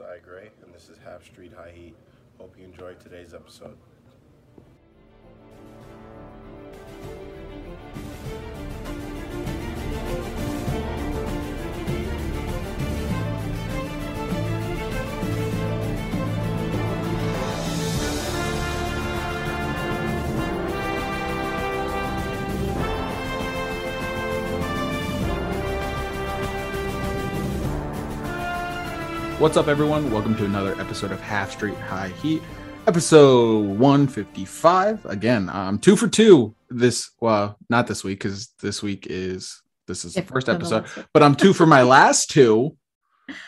Josiah Gray, and this is Half Street High Heat. Hope you enjoyed today's episode. What's up, everyone? Welcome to another episode of Half Street High Heat, episode 155. Again, I'm two for two this, well, not this week because this week is this is the first episode, but I'm two for my last two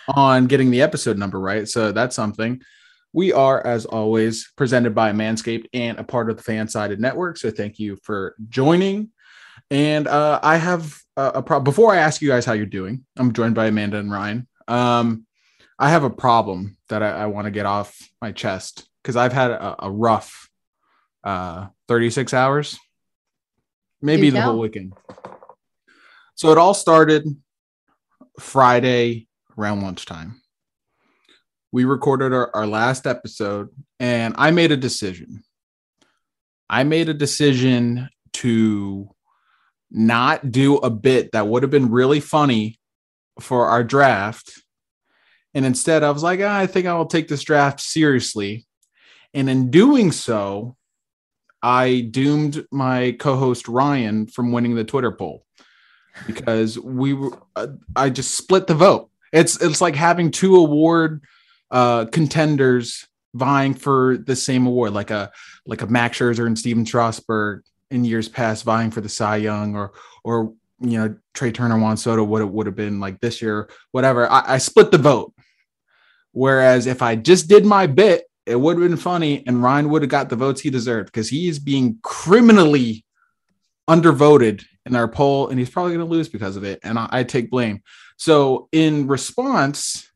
on getting the episode number right. So that's something. We are, as always, presented by Manscaped and a part of the FanSided Network. So thank you for joining. And uh, I have a, a problem. Before I ask you guys how you're doing, I'm joined by Amanda and Ryan. Um, I have a problem that I, I want to get off my chest because I've had a, a rough uh, 36 hours, maybe the whole weekend. So it all started Friday around lunchtime. We recorded our, our last episode, and I made a decision. I made a decision to not do a bit that would have been really funny for our draft. And instead, I was like, "Ah, I think I will take this draft seriously. And in doing so, I doomed my co host Ryan from winning the Twitter poll because we were, uh, I just split the vote. It's, it's like having two award uh, contenders vying for the same award, like a, like a Max Scherzer and Stephen Strasburg in years past vying for the Cy Young or, or, you know, Trea Turner, Juan Soto, what it would have been like this year, whatever. I, I split the vote. Whereas if I just did my bit, it would have been funny and Ryan would have got the votes he deserved because he is being criminally undervoted in our poll and he's probably going to lose because of it. And I, I take blame. So, in response,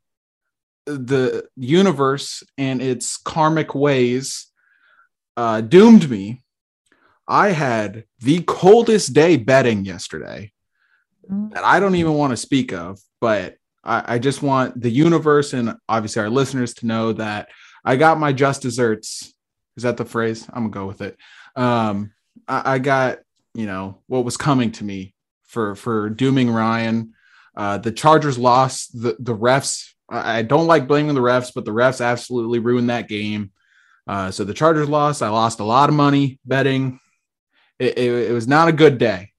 the universe and its karmic ways uh, doomed me. I had the coldest day betting yesterday that I don't even want to speak of, but I, I just want the universe and obviously our listeners to know that I got my just desserts. Is that the phrase? I'm gonna go with it. Um, I, I got you know what was coming to me for for dooming Ryan. Uh, the Chargers lost. The the refs. I don't like blaming the refs, but the refs absolutely ruined that game. Uh, so the Chargers lost. I lost a lot of money betting. It, it, it was not a good day.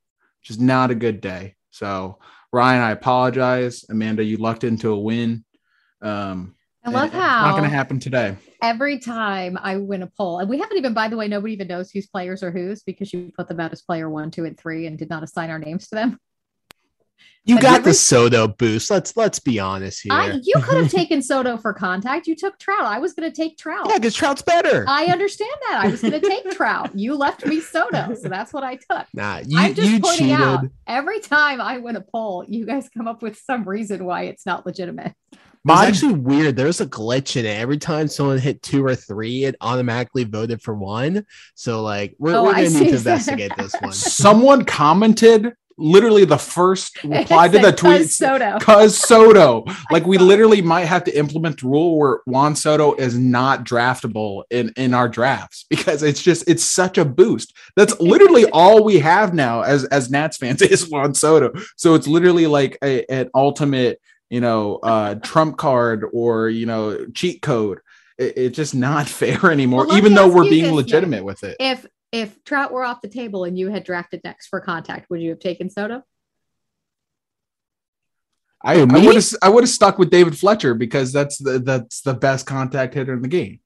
Just not a good day. So Ryan, I apologize. Amanda, you lucked into a win. Um, I love how It's not going to happen today. every time I win a poll, and we haven't even, by the way, nobody even knows whose players are whose because you put them out as player one, two, and three and did not assign our names to them. You But got every- the Soto boost. Let's let's be honest here. I, you could have taken Soto for contact. You took Trout. I was going to take Trout. yeah, because Trout's better. I understand that. I was going to take Trout. You left me Soto, so that's what I took. nah, you I'm just you pointing cheated. out every time I win a poll, you guys come up with some reason why it's not legitimate. It's My- actually weird. There's a glitch in it. Every time someone hit two or three, it automatically voted for one. So like we're, Oh, we're gonna see. need to investigate this one. Someone commented literally the first reply to the tweet. "Cuz Soto. Cuz Soto. Like we literally might have to implement the rule where Juan Soto is not draftable in in our drafts because it's just it's such a boost. That's literally all we have now as as Nats fans is Juan Soto. So it's literally like a, an ultimate, you know, uh trump card or you know cheat code. It's just not fair anymore, Well, even though we're being legitimate with it. If if Trout were off the table and you had drafted next for contact, would you have taken Soto? I, I would have I would have stuck with David Fletcher because that's the that's the best contact hitter in the game.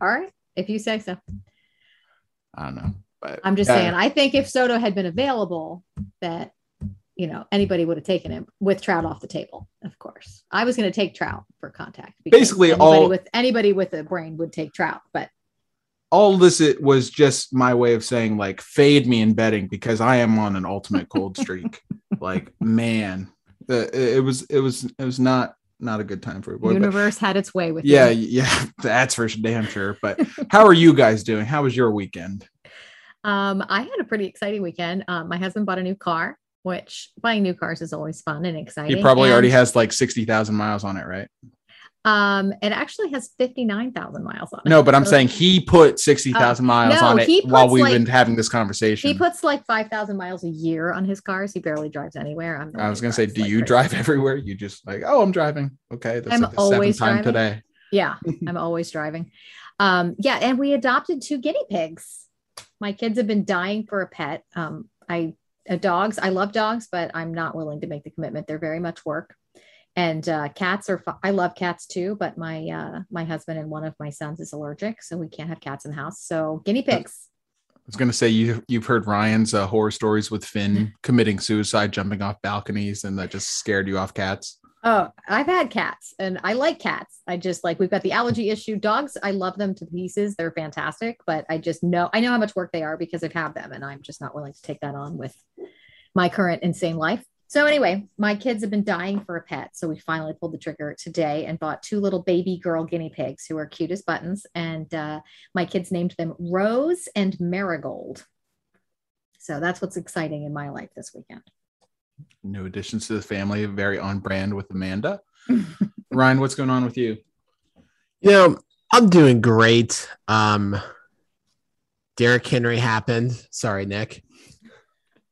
All right, if you say so. I don't know, but I'm just yeah. saying. I think if Soto had been available, that you know, anybody would have taken him with Trout off the table. Of course, I was going to take Trout for contact. Basically, anybody all- with anybody with a brain would take Trout, but all this it was just my way of saying like fade me in betting because I am on an ultimate cold streak. like man, the, it was it was it was not not a good time for a boy. but- universe had its way with yeah, you. yeah, yeah, that's for damn sure. But how are you guys doing? How was your weekend? Um, I had a pretty exciting weekend. Um, my husband bought a new car, which buying new cars is always fun and exciting. He probably already has like sixty thousand miles on it, right? Um, it actually has fifty nine thousand miles on it. No, but I'm So saying he put sixty thousand miles no, on it while we've like- been having this conversation. he puts like five thousand miles a year on his cars. He barely drives anywhere. I'm I was gonna say, do like you crazy. drive everywhere? You just like, oh, I'm driving. Okay, that's I'm like the seventh always time driving. today. Yeah, I'm always driving. Um, yeah, and we adopted two guinea pigs. My kids have been dying for a pet. Um, I uh, dogs. I love dogs, but I'm not willing to make the commitment. They're very much work. And uh, cats are. fu- I love cats too, but my uh, my husband and one of my sons is allergic, so we can't have cats in the house. So guinea pigs. I was gonna say you you've heard Ryan's uh, horror stories with Finn committing suicide, jumping off balconies, and that just scared you off cats. Oh, I've had cats and I like cats. I just like we've got the allergy issue. Dogs, I love them to pieces. They're fantastic, but I just know I know how much work they are because I've had them and I'm just not willing to take that on with my current insane life. So anyway, my kids have been dying for a pet, so we finally pulled the trigger today and bought two little baby girl guinea pigs who are cute as buttons. And uh, my kids named them Rose and Marigold. So that's what's exciting in my life this weekend. New additions to the family, very on brand with Amanda. Ryan, what's going on with you? You know, I'm doing great. Um, Derrick Henry happened. Sorry, Nick.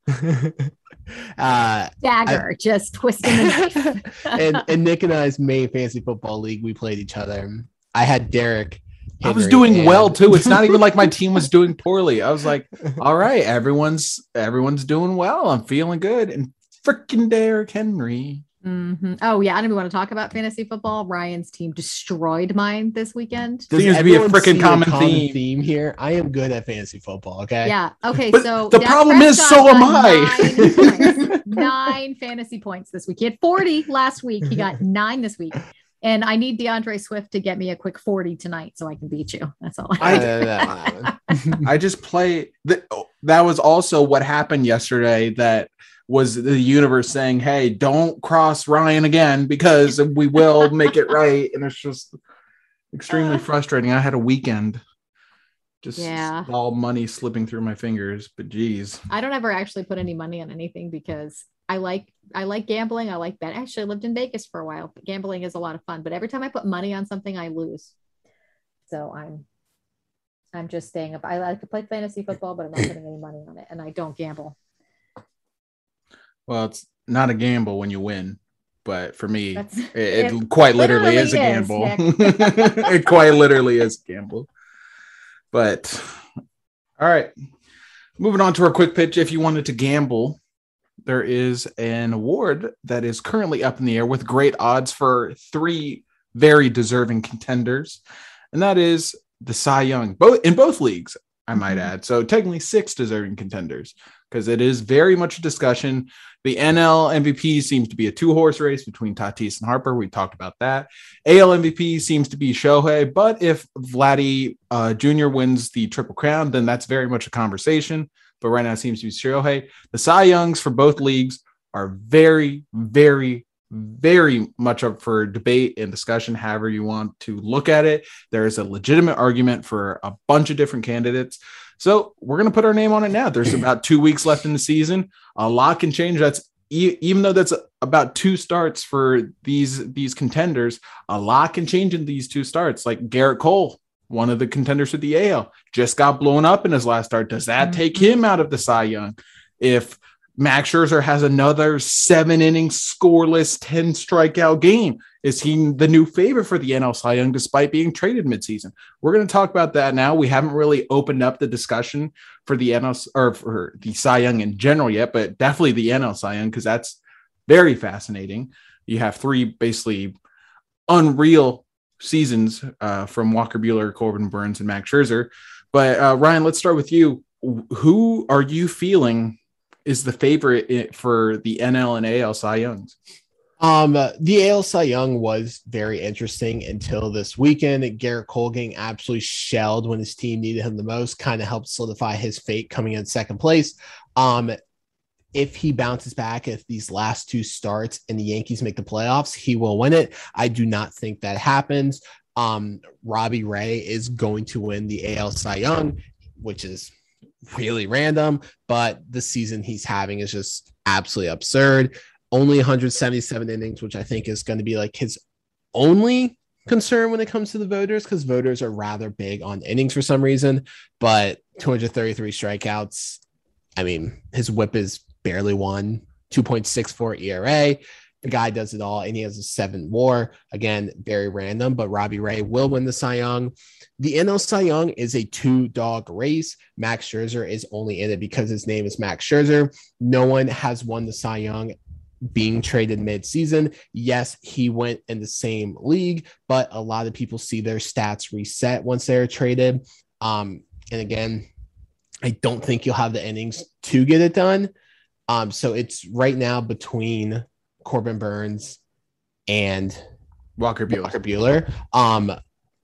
uh, Dagger, just twisting the knife. and and Nick and I's main fantasy football league, we played each other. I had Derrick. I was doing and- well too. It's not even like my team was doing poorly. I was like, all right, everyone's everyone's doing well. I'm feeling good. And freaking Derrick Henry. Mhm. Oh yeah, I don't even want to talk about fantasy football. Ryan's team destroyed mine this weekend. Does Seems to be a freaking frickin' see common theme. theme here. I am good at fantasy football. Okay. Yeah. Okay. But so the Dak problem is, so am I. Nine. Nine fantasy points this week. He had 40 last week. He got nine this week. And I need D'Andre Swift to get me a quick 40 tonight so I can beat you. That's all. I, I, I just play that. That was also what happened yesterday. That was the universe saying, "Hey, don't cross Ryan again because we will make it right." And it's just extremely uh. frustrating. I had a weekend, just Yeah. all money slipping through my fingers. But geez, I don't ever actually put any money on anything because I like I like gambling. I like bet. Actually, I lived in Vegas for a while. Gambling is a lot of fun, but every time I put money on something, I lose. So I'm I'm just staying up. I like to play fantasy football, but I'm not putting any money on it, and I don't gamble. Well, it's not a gamble when you win, but for me, it, it it quite literally, is a gamble. it quite literally is a gamble. But all right, moving on to our quick pitch. If you wanted to gamble, there is an award that is currently up in the air with great odds for three very deserving contenders, and that is the Cy Young, both in both leagues. I might Mhm. add. So technically six deserving contenders because it is very much a discussion. The NL MVP seems to be a two horse race between Tatis and Harper. We talked about that. AL MVP seems to be Shohei, but if Vladdy uh, Jr. wins the Triple Crown, then that's very much a conversation. But right now it seems to be Shohei. The Cy Youngs for both leagues are very, very, very much up for debate and discussion, however you want to look at it. There is a legitimate argument for a bunch of different candidates. So we're going to put our name on it now. There's about two weeks left in the season. A lot can change. That's even though that's about two starts for these these contenders. A lot can change in these two starts. Like Gerrit Cole, one of the contenders for the AL, just got blown up in his last start. Does that take mm-hmm. him out of the Cy Young? If Max Scherzer has another seven inning scoreless 10 strikeout game. Is he the new favorite for the NL Cy Young despite being traded midseason? We're going to talk about that now. We haven't really opened up the discussion for the NL or for the Cy Young in general yet, but definitely the NL Cy Young because that's very fascinating. You have three basically unreal seasons uh, from Walker Buehler, Corbin Burnes, and Max Scherzer. But uh, Ryan, let's start with you. Who are you feeling is the favorite for the NL and AL Cy Youngs? Um, the AL Cy Young was very interesting until this weekend. Gerrit Cole getting absolutely shelled when his team needed him the most, kind of helped solidify his fate coming in second place. Um, if he bounces back, if these last two starts and the Yankees make the playoffs, he will win it. I do not think that happens. Um, Robbie Ray is going to win the AL Cy Young, which is really random, but the season he's having is just absolutely absurd only 177 innings, which I think is going to be like his only concern when it comes to the voters because voters are rather big on innings for some reason. But 233 strikeouts. I mean, his whip is barely one, 2.64 ERA. The guy does it all, and he has a seven war. Again, very random, but Robbie Ray will win the Cy Young. The NL Cy Young is a two dog race. Max Scherzer is only in it because his name is Max Scherzer. No one has won the Cy Young being traded mid-season. Yes, he went in the same league, but a lot of people see their stats reset once they're traded. Um, and again, I don't think you'll have the innings to get it done. Um, so it's right now between Corbin Burnes and Walker Buehler. Walker Buehler. Um,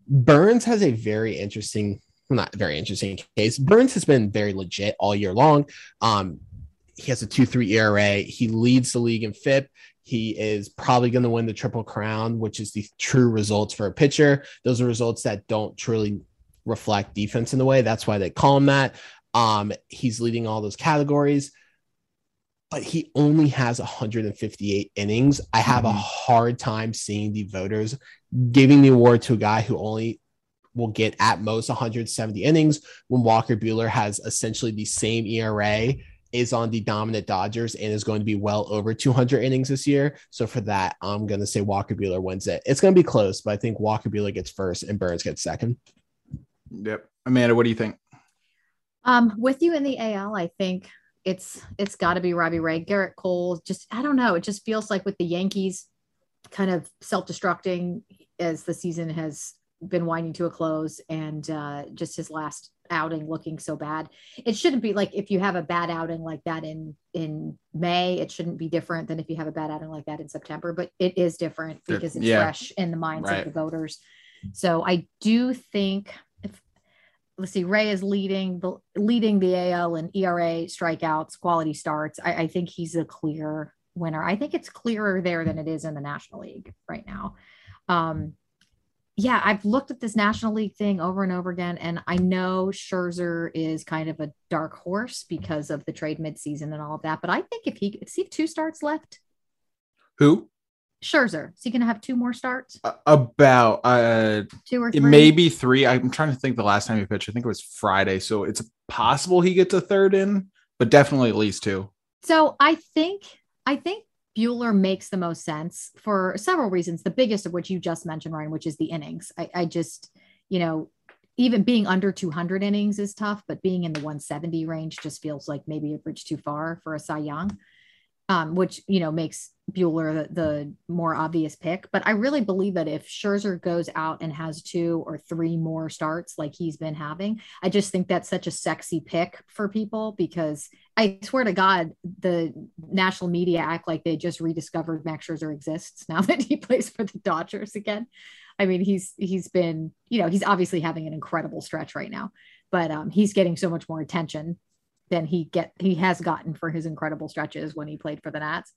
Burnes has a very interesting, not very interesting case. Burnes has been very legit all year long. Um, he has a 2-3 ERA. He leads the league in FIP. He is probably going to win the Triple Crown, which is the true results for a pitcher. Those are results that don't truly reflect defense in the way. That's why they call him that. Um, he's leading all those categories, but he only has 158 innings. I have mm-hmm. a hard time seeing the voters giving the award to a guy who only will get at most 170 innings when Walker Buehler has essentially the same ERA is on the dominant Dodgers and is going to be well over 200 innings this year. So for that, I'm going to say Walker Buehler wins it. It's going to be close, but I think Walker Buehler gets first and Burnes gets second. Yep. Amanda, what do you think? Um, with you in the AL, I think it's it's got to be Robbie Ray, Gerrit Cole. Just I don't know. It just feels like with the Yankees, kind of self-destructing as the season has been winding to a close, and uh, just his last outing looking so bad. It shouldn't be like if you have a bad outing like that in in May, it shouldn't be different than if you have a bad outing like that in September, but it is different because it's yeah. fresh in the minds right. of the voters. So I do think let's see, Ray is leading the leading the AL in ERA, strikeouts, quality starts. I, I think he's a clear winner. I think it's clearer there than it is in the National League right now. Um, yeah, I've looked at this National League thing over and over again, and I know Scherzer is kind of a dark horse because of the trade midseason and all of that. But I think if he see two starts left, who Scherzer is he going to have two more starts? Uh, about uh, two or three? maybe three. I'm trying to think the last time he pitched. I think it was Friday, so it's possible he gets a third in, but definitely at least two. So I think I think Buehler makes the most sense for several reasons. The biggest of which you just mentioned, Ryan, which is the innings. I, I just, you know, even being under 200 innings is tough, but being in the 170 range just feels like maybe a bridge too far for a Cy Young, um, which you know makes Buehler the, the, more obvious pick. But I really believe that if Scherzer goes out and has two or three more starts like he's been having, I just think that's such a sexy pick for people because I swear to God, the national media act like they just rediscovered Max Scherzer exists now that he plays for the Dodgers again. I mean, he's he's been, you know, he's obviously having an incredible stretch right now, but um, he's getting so much more attention than he get he has gotten for his incredible stretches when he played for the Nats.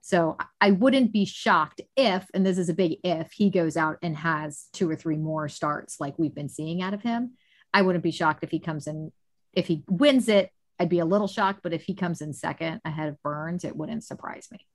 So I wouldn't be shocked if, and this is a big if, he goes out and has two or three more starts like we've been seeing out of him. I wouldn't be shocked if he comes in, if he wins it, I'd be a little shocked, but if he comes in second ahead of Burnes, it wouldn't surprise me.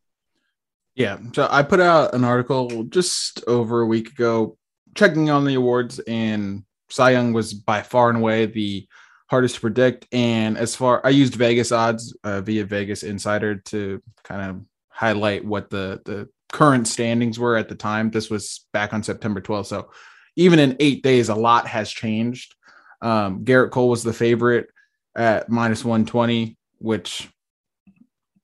Yeah. So I put out an article just over a week ago checking on the awards, and Cy Young was by far and away the hardest to predict. And as far I used Vegas odds uh, via Vegas Insider to kind of highlight what the the current standings were at the time. This was back on September 12th. So even in eight days, a lot has changed. Um, Gerrit Cole was the favorite at minus 120, which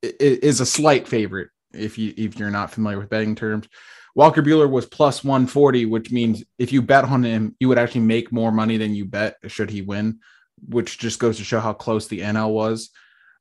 is a slight favorite if you if you're not familiar with betting terms. Walker Buehler was plus 140, which means if you bet on him, you would actually make more money than you bet should he win, which just goes to show how close the NL was.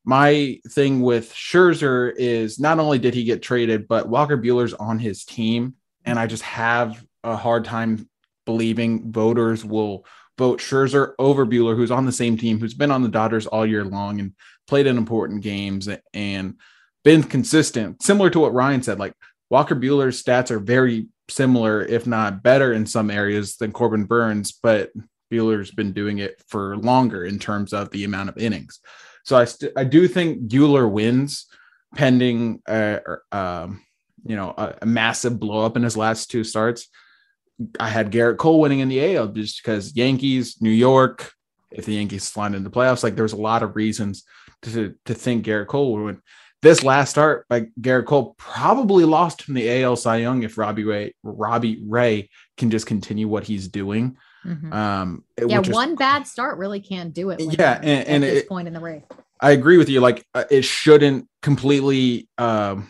my thing with Scherzer is not only did he get traded, but Walker Buehler's on his team, and I just have a hard time believing voters will vote Scherzer over Buehler, who's on the same team, who's been on the Dodgers all year long and played in important games and been consistent. Similar to what Ryan said, like Walker Buehler's stats are very similar, if not better, in some areas than Corbin Burnes, but Buehler's been doing it for longer in terms of the amount of innings. So I st- I do think Buehler wins, pending uh, um, you know a, a massive blow up in his last two starts. I had Gerrit Cole winning in the AL just because Yankees, New York. If the Yankees slide into the playoffs, like there's a lot of reasons to to think Gerrit Cole would win. This last start by Gerrit Cole probably lost from the AL Cy Young if Robbie Ray Robbie Ray can just continue what he's doing. Mhm. Um, Yeah, which is- one bad start really can do it. when Yeah, and- and at this it- point in the race. I agree with you. Like uh, it shouldn't completely, um,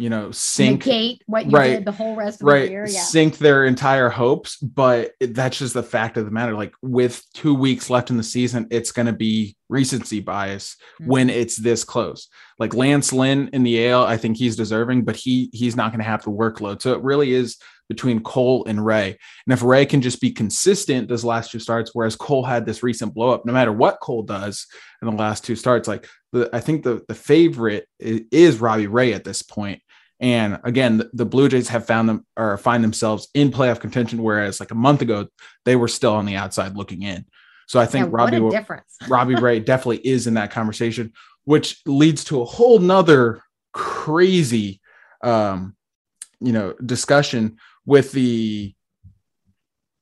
you know, sink negate what you right, did the whole rest of right the year. Yeah. sink their entire hopes but it- that's just the fact of the matter like with two weeks left in the season it's going to be recency bias Mm-hmm. when it's this close like lance lynn in the ale i think he's deserving but he he's not going to have the workload so it really is between cole and ray and if ray can just be consistent those last two starts whereas cole had this recent blow up no matter what cole does in the last two starts like the i think the the favorite is, is robbie ray at this point. and again, the, the Blue Jays have found them or find themselves in playoff contention, whereas like a month ago they were still on the outside looking in. So I think what Robbie. Robbie Ray definitely is in that conversation, which leads to a whole nother crazy, um, you know, discussion with the.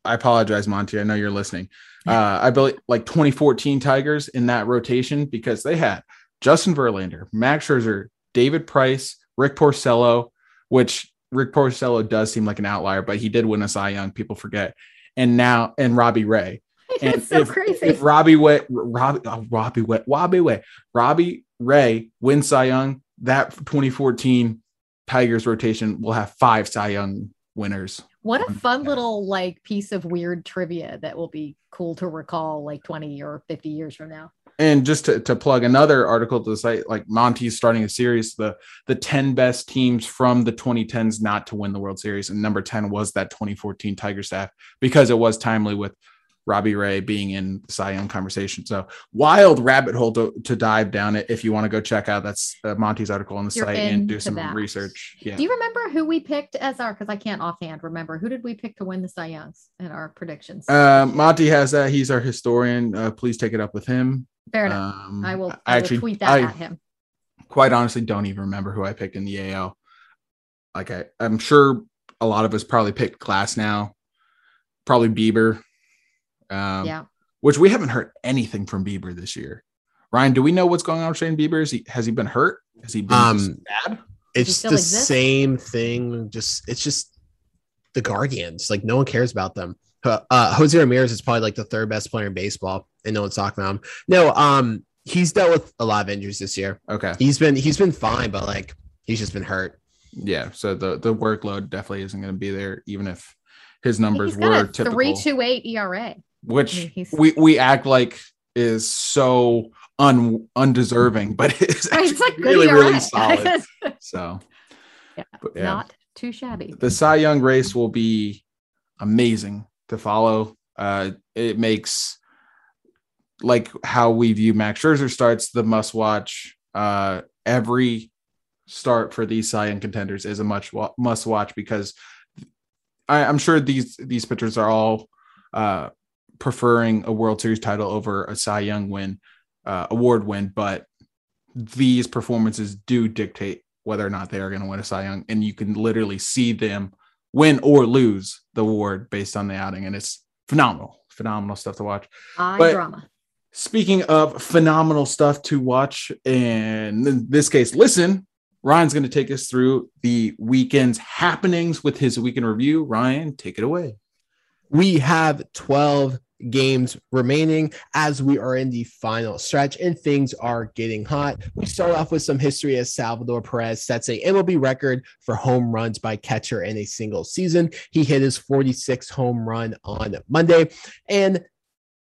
I apologize, Monty. I know you're listening. Uh, I believe like 2014 Tigers in that rotation because they had Justin Verlander, Max Scherzer, David Price, Rick Porcello, which Rick Porcello does seem like an outlier, but he did win a Cy Young. People forget, and now and Robbie Ray. And It's so if, crazy. if Robbie Way, Robbie, oh, Robbie Way, Robbie Way, Robbie Ray wins Cy Young, that 2014 Tigers rotation will have five Cy Young winners. what a fun Yeah. little like piece of weird trivia that will be cool to recall like 20 or 50 years from now. And just to, to plug another article to the site, like Monty's starting a series, the the 10 best teams from the 2010s not to win the World Series. And number 10 was that 2014 Tiger staff because it was timely with Robbie Ray being in the Cy Young conversation. So wild rabbit hole to, to dive down it if you want to go check out that's uh, Monty's article on the You're site and do some that. research. Yeah. Do you remember who we picked as our? Because I can't offhand remember who did we pick to win the Cy Youngs in our predictions. Uh, Monty has that. He's our historian. Uh, please take it up with him. Fair enough. Um, I will. I I will actually tweet that I, at him. quite honestly don't even remember who I picked in the AL. Like I, I'm sure a lot of us probably picked class now, probably Bieber. Um, yeah. which we haven't heard anything from Bieber this year. Ryan, do we know what's going on with Shane Bieber? Is he has he been hurt? Has he been just Um, bad? It's still the exist? same thing. Just it's just the Guardians. Like no one cares about them. Uh, uh, Jose Ramirez is probably like the third best player in baseball, and no one's talking about him. No, um, he's dealt with a lot of injuries this year. Okay, He's been he's been fine, but like he's just been hurt. yeah. So the the workload definitely isn't going to be there, even if his numbers He's got were a typical. three two eight ERA. Which he's- we we act like is so un undeserving, but it's Right, actually it's like really really solid. So Yeah, but yeah, Not too shabby. the Cy Young race will be amazing to follow. Uh, it makes like how we view Max Scherzer starts the must watch. Uh, every start for these Cy Young contenders is a much wa- must watch because I, I'm sure these these pitchers are all uh, preferring a World Series title over a Cy Young win, uh, award win, but these performances do dictate whether or not they are going to win a Cy Young, and you can literally see them win or lose the award based on the outing, and it's phenomenal, phenomenal stuff to watch. I but- drama. Speaking of phenomenal stuff to watch, and in this case, listen, Ryan's going to take us through the weekend's happenings with his weekend review. Ryan, take it away. We have 12 games remaining as we are in the final stretch and things are getting hot. We start off with some history as Salvador Perez sets a MLB record for home runs by catcher in a single season. He hit his 46th home run on Monday and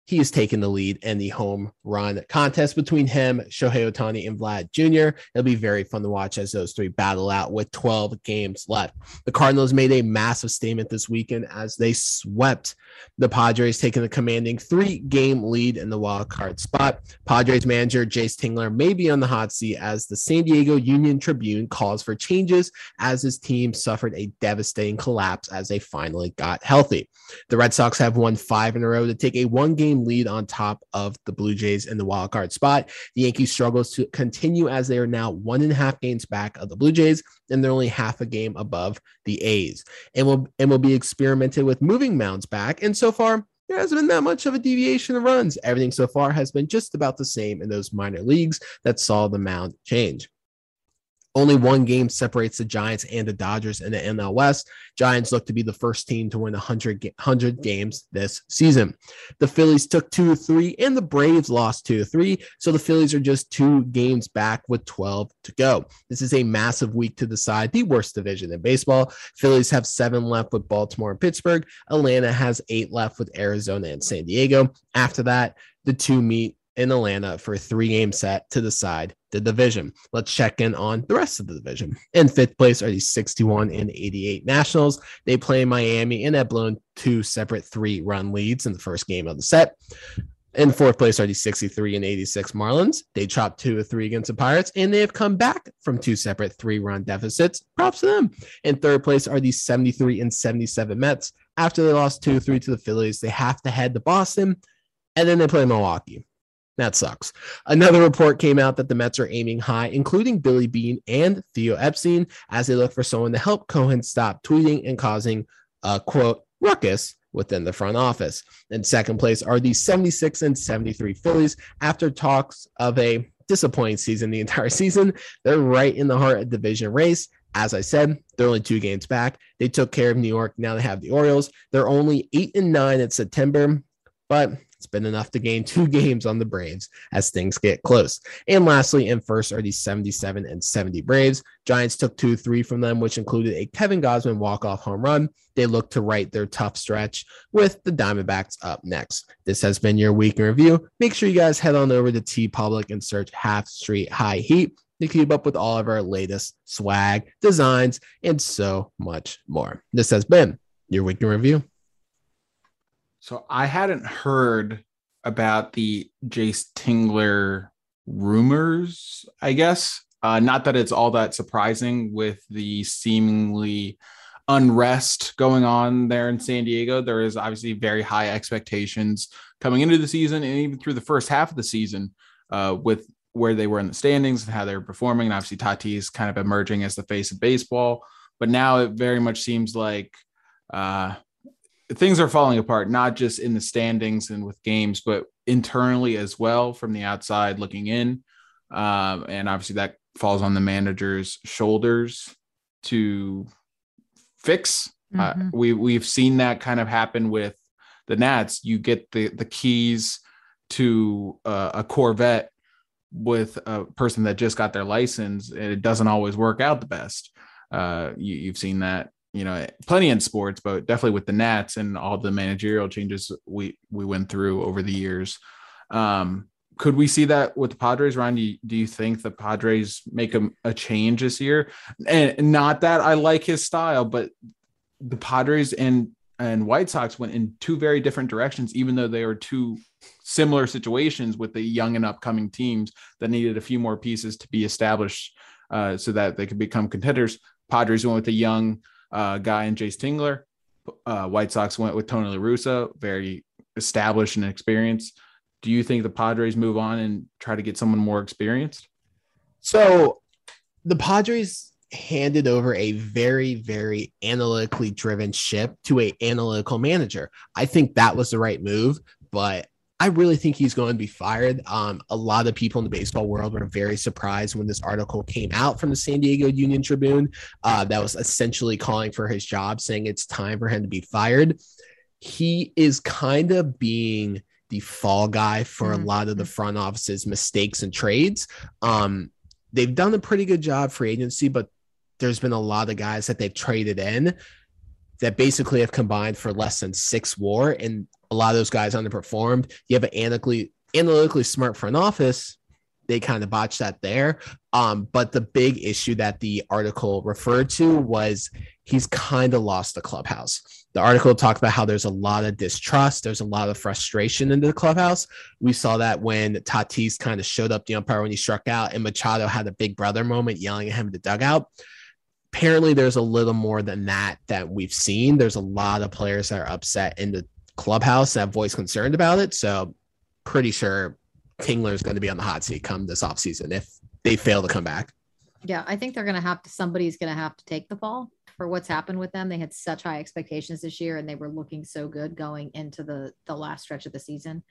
he has taken the lead in the home run contest between him, Shohei Ohtani, and Vlad Jr. It'll be very fun to watch as those three battle out with 12 games left. The Cardinals made a massive statement this weekend as they swept the Padres, taking a commanding three game lead in the wild card spot. Padres manager Jayce Tingler may be on the hot seat as the San Diego Union Tribune calls for changes as his team suffered a devastating collapse as they finally got healthy. The Red Sox have won five in a row to take a one game game lead on top of the Blue Jays in the wild card spot. The Yankees struggles to continue as they are now one and a half games back of the Blue Jays, and they're only half a game above the A's. And will and will be experimented with moving mounds back. And so far, there hasn't been that much of a deviation of runs. Everything so far has been just about the same in those minor leagues that saw the mound change. Only one game separates the Giants and the Dodgers in the NL West. Giants look to be the first team to win 100, 100 games this season. The Phillies took two three, and the Braves lost two three. So the Phillies are just two games back with 12 to go. This is a massive week to decide the worst division in baseball. Phillies have seven left with Baltimore and Pittsburgh. Atlanta has eight left with Arizona and San Diego. After that, the two meet in Atlanta for a three game set to decide the division. Let's check in on the rest of the division. In fifth place are the 61 and 88 Nationals. They play Miami and have blown two separate three run leads in the first game of the set. In fourth place are the 63 and 86 Marlins. They chopped two or three against the Pirates, and they have come back from two separate three run deficits. Props to them. In third place are the 73 and 77 Mets. After they lost two or three to the Phillies, they have to head to Boston, and then they play Milwaukee. That sucks. Another report came out that the Mets are aiming high, including Billy Beane and Theo Epstein, as they look for someone to help Cohen stop tweeting and causing a quote ruckus within the front office. In second place are the 76 and 73 Phillies. After talks of a disappointing season the entire season, they're right in the heart of division race. As I said, they're only two games back. They took care of New York. Now they have the Orioles. They're only eight and nine in September, but it's been enough to gain two games on the Braves as things get close. And lastly, in first are the 77 and 70 Braves. Giants took 2 3 from them, which included a Kevin Gausman walk off home run. They look to right their tough stretch with the Diamondbacks up next. This has been your week in review. Make sure you guys head on over to TeePublic and search Half Street High Heat to keep up with all of our latest swag, designs, and so much more. This has been your week in review. So I hadn't heard about the Jayce Tingler rumors, I guess. Uh, not that it's all that surprising with the seemingly unrest going on there in San Diego. There is obviously very high expectations coming into the season and even through the first half of the season uh, with where they were in the standings and how they were performing. And obviously, Tatis kind of emerging as the face of baseball. But now it very much seems like uh, things are falling apart, not just in the standings and with games, but internally as well from the outside looking in. Um, and obviously that falls on the manager's shoulders to fix. Uh, mm-hmm. Uh, we we've seen that kind of happen with the Nats. You get the the keys to uh, a Corvette with a person that just got their license, and it doesn't always work out the best. Uh, you, you've seen that you know, plenty in sports, but definitely with the Nats and all the managerial changes we we went through over the years. Um, could we see that with the Padres, Ryan? Do you, do you think the Padres make a, a change this year? And not that I like his style, but the Padres and and White Sox went in two very different directions, even though they are two similar situations with the young and upcoming teams that needed a few more pieces to be established uh, so that they could become contenders. Padres went with a young uh, guy and Jayce Tingler. Uh, White Sox went with Tony La Russa, very established and experienced. Do you think the Padres move on and try to get someone more experienced? So the Padres handed over a very, very analytically driven ship to a analytical manager. I think that was the right move, but I really think he's going to be fired. Um, a lot of people in the baseball world were very surprised when this article came out from the San Diego Union Tribune uh, that was essentially calling for his job, saying it's time for him to be fired. He is kind of being the fall guy for mm-hmm. a lot of the front office's mistakes and trades. Um, they've done a pretty good job for agency, but there's been a lot of guys that they've traded in that basically have combined for less than six war. And a lot of those guys underperformed. You have an analytically analytically smart front office. They kind of botched that there. Um, but the big issue that the article referred to was he's kind of lost the clubhouse. The article talked about how there's a lot of distrust, there's a lot of frustration in the clubhouse. We saw that when Tatis kind of showed up the umpire when he struck out, and Machado had a big brother moment yelling at him in the dugout. Apparently, there's a little more than that that we've seen. There's a lot of players that are upset in the clubhouse that voice concerned about it. So, pretty sure Tingler is going to be on the hot seat come this offseason if they fail to come back. Yeah, I think they're going to have to, somebody's going to have to take the fall for what's happened with them. They had such high expectations this year and they were looking so good going into the, the last stretch of the season.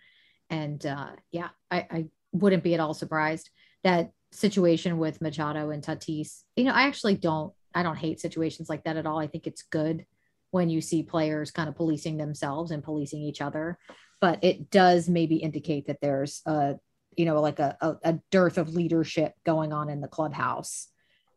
And uh, yeah, I, I wouldn't be at all surprised that situation with Machado and Tatis. You know, I actually don't, I don't hate situations like that at all. I think it's good when you see players kind of policing themselves and policing each other. But it does maybe indicate that there's a you know like a, a, a dearth of leadership going on in the clubhouse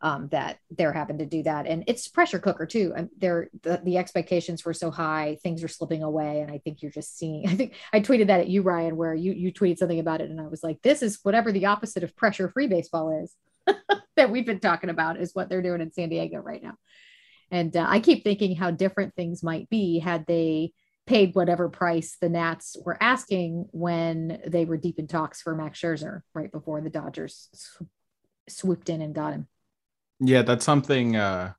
um, that they're having to do that. And it's pressure cooker too. And they're the, the expectations were so high things are slipping away. And i think you're just seeing i think i tweeted that at you ryan where you you tweeted something about it. And i was like this is whatever the opposite of pressure free baseball is that we've been talking about is what they're doing in san diego right now and uh, i keep thinking how different things might be had they paid whatever price the Nats were asking when they were deep in talks for Max Scherzer right before the Dodgers sw- swooped in and got him. Yeah, that's something uh,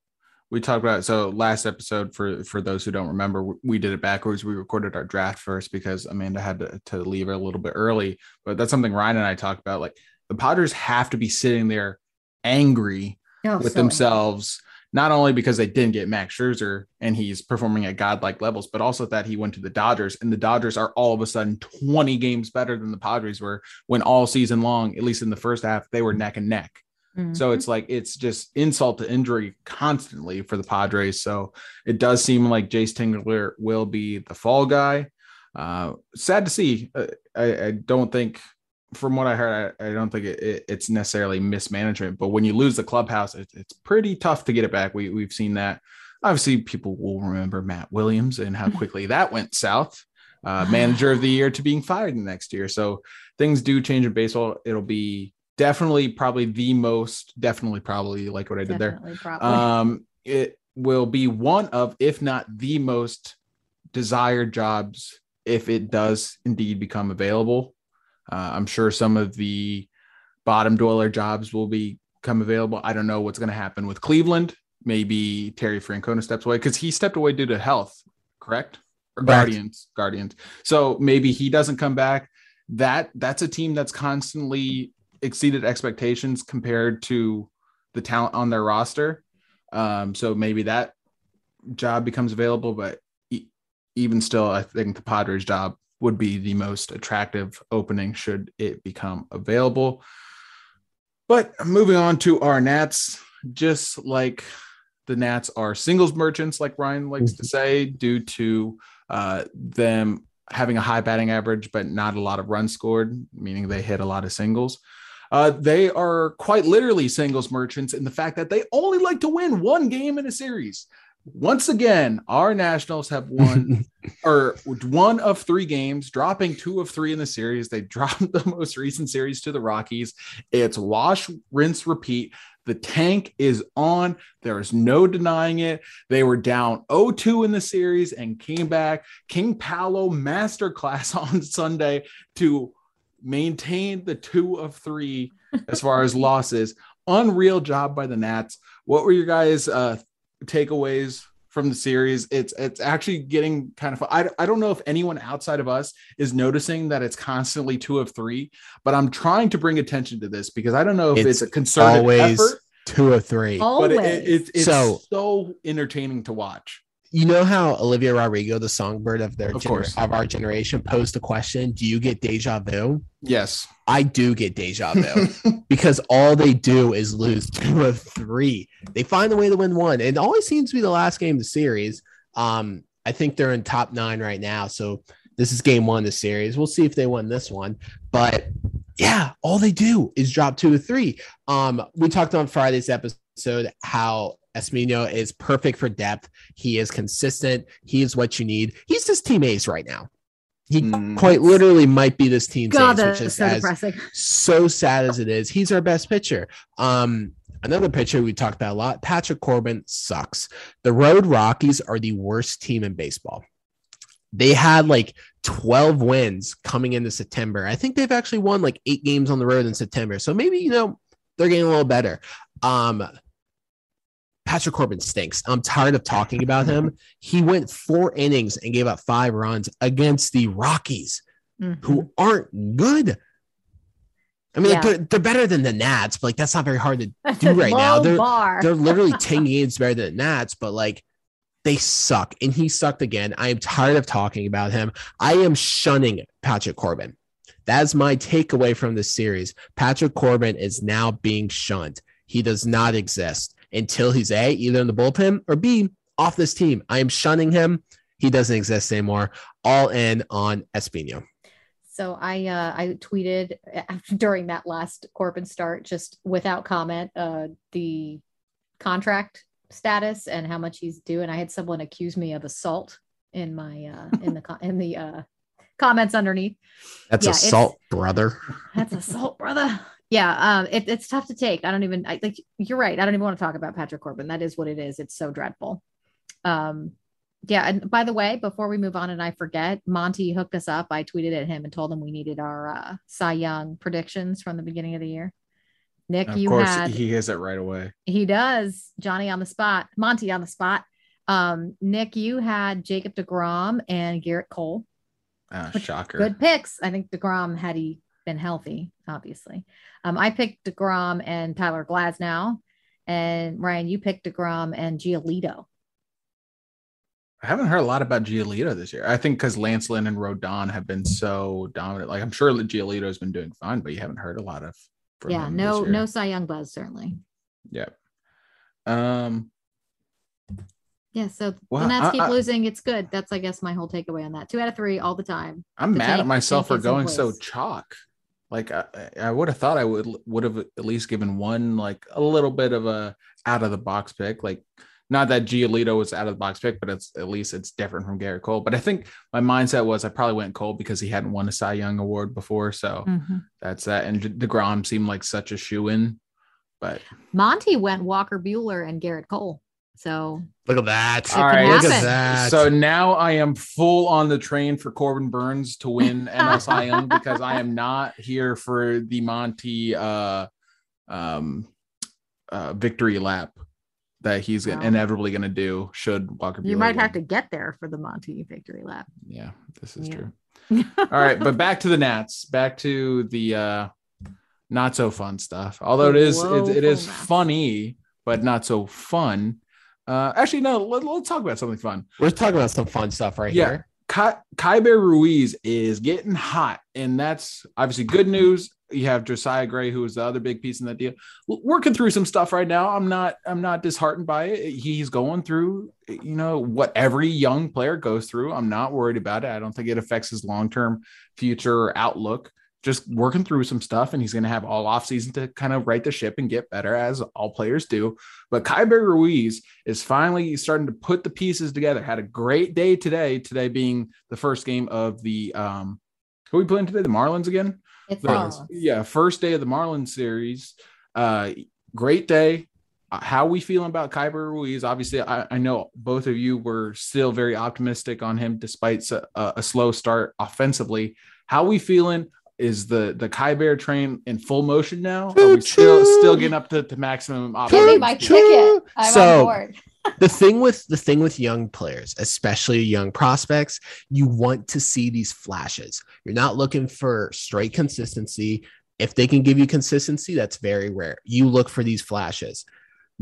we talked about. So last episode, for for those who don't remember, we did it backwards. We recorded our draft first because Amanda had to, to leave a little bit early. But that's something Ryan and I talked about. Like the Padres have to be sitting there angry oh, with so themselves. Angry not only because they didn't get Max Scherzer and he's performing at godlike levels, but also that he went to the Dodgers and the Dodgers are all of a sudden 20 games better than the Padres were when all season long, at least in the first half, they were neck and neck. Mm-hmm. So it's like it's just insult to injury constantly for the Padres. So it does seem like Jayce Tingler will be the fall guy. Uh, sad to see. Uh, I, I don't think from what I heard, I, I don't think it, it, it's necessarily mismanagement, but when you lose the clubhouse, it, it's pretty tough to get it back. We, we've seen that. Obviously, people will remember Matt Williams and how quickly that went south. Uh, manager of the year to being fired the next year. So things do change in baseball. It'll be definitely probably the most, definitely probably like what I did definitely, there. Probably. Um, it will be one of, if not the most desired jobs if it does indeed become available uh, I'm sure some of the bottom dweller jobs will become available. I don't know what's going to happen with Cleveland. Maybe Terry Francona steps away because he stepped away due to health, correct? Or Guardians, Guardians. So maybe he doesn't come back. That that's a team that's constantly exceeded expectations compared to the talent on their roster. Um, so maybe that job becomes available, but e- even still, I think the Padres job would be the most attractive opening should it become available. But moving on to our Nats, just like the Nats are singles merchants, like Ryan likes to say, due to uh, them having a high batting average, but not a lot of runs scored, meaning they hit a lot of singles. Uh, they are quite literally singles merchants in the fact that they only like to win one game in a series once again, our Nationals have won or one of three games, dropping two of three in the series. They dropped the most recent series to the Rockies. It's wash, rinse, repeat. The tank is on. There is no denying it. They were down 0-2 in the series and came back. King Paolo masterclass on Sunday to maintain the two of three as far as losses. Unreal job by the Nats. What were your guys' uh, takeaways from the series. It's it's actually getting kind of I, I don't know if anyone outside of us is noticing that it's constantly two of three, but I'm trying to bring attention to this because I don't know if it's, it's a concerted always effort. Two of three. Always. But it, it, it's so, so entertaining to watch you know how Olivia Rodrigo, the songbird of their of, gener- of our generation, posed the question, "Do you get deja vu?" Yes, I do get deja vu because all they do is lose two of three. They find a way to win one. It always seems to be the last game of the series. Um, I think they're in top nine right now, so this is game one of the series. We'll see if they win this one, but yeah, all they do is drop two or three. Um, we talked on Friday's episode how Espino is perfect for depth. He is consistent. He is what you need. He's just team ace right now. He Mm. quite literally might be this team's God, ace, which that's is so as depressing. so sad as it is. He's our best pitcher. Um, another pitcher we talked about a lot, Patrick Corbin sucks. The Road Rockies are the worst team in baseball. They had like 12 wins coming into September. I think they've actually won like eight games on the road in September. So maybe, you know, they're getting a little better. Um, Patrick Corbin stinks. I'm tired of talking about him. He went four innings and gave up five runs against the Rockies Mhm. who aren't good. I mean, like, they're, they're better than the Nats, but like that's not very hard to do right now. They're bar. they're literally 10 games better than the Nats, but like they suck. And he sucked again. I am tired of talking about him. I am shunning Patrick Corbin. That's my takeaway from this series. Patrick Corbin is now being shunned. He does not exist until he's A, either in the bullpen or B, off this team. I am shunning him. He doesn't exist anymore. All in on Espino. So I uh, I tweeted after, during that last Corbin start, just without comment, uh, the contract status and how much he's due. And I had someone accuse me of assault in my uh, in the in the uh, comments underneath. That's Yeah, assault, brother. That's assault, brother. Yeah, um, it, it's tough to take. I don't even I, like. You're right. I don't even want to talk about Patrick Corbin. That is what it is. It's so dreadful. Um, yeah. And by the way, before we move on, and I forget, Monty hooked us up. I tweeted at him and told him we needed our uh, Cy Young predictions from the beginning of the year. Nick, Of you course, had he has it right away. he does. Johnny on the spot. Monty on the spot. Um, Nick, you had Jacob DeGrom and Gerrit Cole. Ah, shocker. Good picks. I think DeGrom had he been healthy, obviously. Um, I picked DeGrom and Tyler Glasnow. And Ryan, you picked DeGrom and Giolito. I haven't heard a lot about Giolito this year. I think because Lance Lynn and Rodon have been so dominant. Like I'm sure Giolito has been doing fine, but you haven't heard a lot of. yeah, no, no Cy Young buzz, certainly. Yep. Um. Yeah, so Well, the Nats I- keep I- losing. It's good. That's, I guess, my whole takeaway on that. Two out of three all the time. I'm The mad tank- at myself for tank is in going so chalk. Like I, I would have thought I would would have at least given one like a little bit of a out of the box pick. Like not that Giolito was out of the box pick, but it's at least it's different from Gerrit Cole. But I think my mindset was I probably went Cole because he hadn't won a Cy Young award before, so Mhm. that's that. And Degrom seemed like such a shoe in, but Monty went Walker Buehler and Gerrit Cole. So Look at that. All right, Look at that. So now I am full on the train for Corbin Burnes to win NL Cy Young because I am not here for the Monty uh, um, uh, victory lap that he's Wow. inevitably going to do. Should Walker? you Buehler might have to get there for the Monty victory lap. Yeah, this is Yeah. true. All right, but back to the Nats. Back to the uh, not so fun stuff. Although it is it, it is funny, but not so fun. Uh, actually, no. Let, let's talk about something fun. We're talking about some fun stuff right Yeah. here. Kai, Keibert Ruiz is getting hot, and that's obviously good news. You have Josiah Gray, who is the other big piece in that deal, working through some stuff right now. I'm not, I'm not disheartened by it. He's going through, you know, what every young player goes through. I'm not worried about it. I don't think it affects his long term future outlook. Just working through some stuff, and he's going to have all offseason to kind of right the ship and get better, as all players do. But Keibert Ruiz is finally starting to put the pieces together. Had a great day today. Today being the first game of the um, who are we playing today? The Marlins again. The- yeah, first day of the Marlins series. Uh, great day. Uh, How we feeling about Keibert Ruiz? Obviously, I, I know both of you were still very optimistic on him despite a slow start offensively. How we feeling? Is the the Keibert train in full motion now? Are we still still getting up to, to maximum? Give me my speed? ticket. I'm So- on board. the thing with the thing with young players, especially young prospects, you want to see these flashes. You're not looking for straight consistency. If they can give you consistency, that's very rare. You look for these flashes.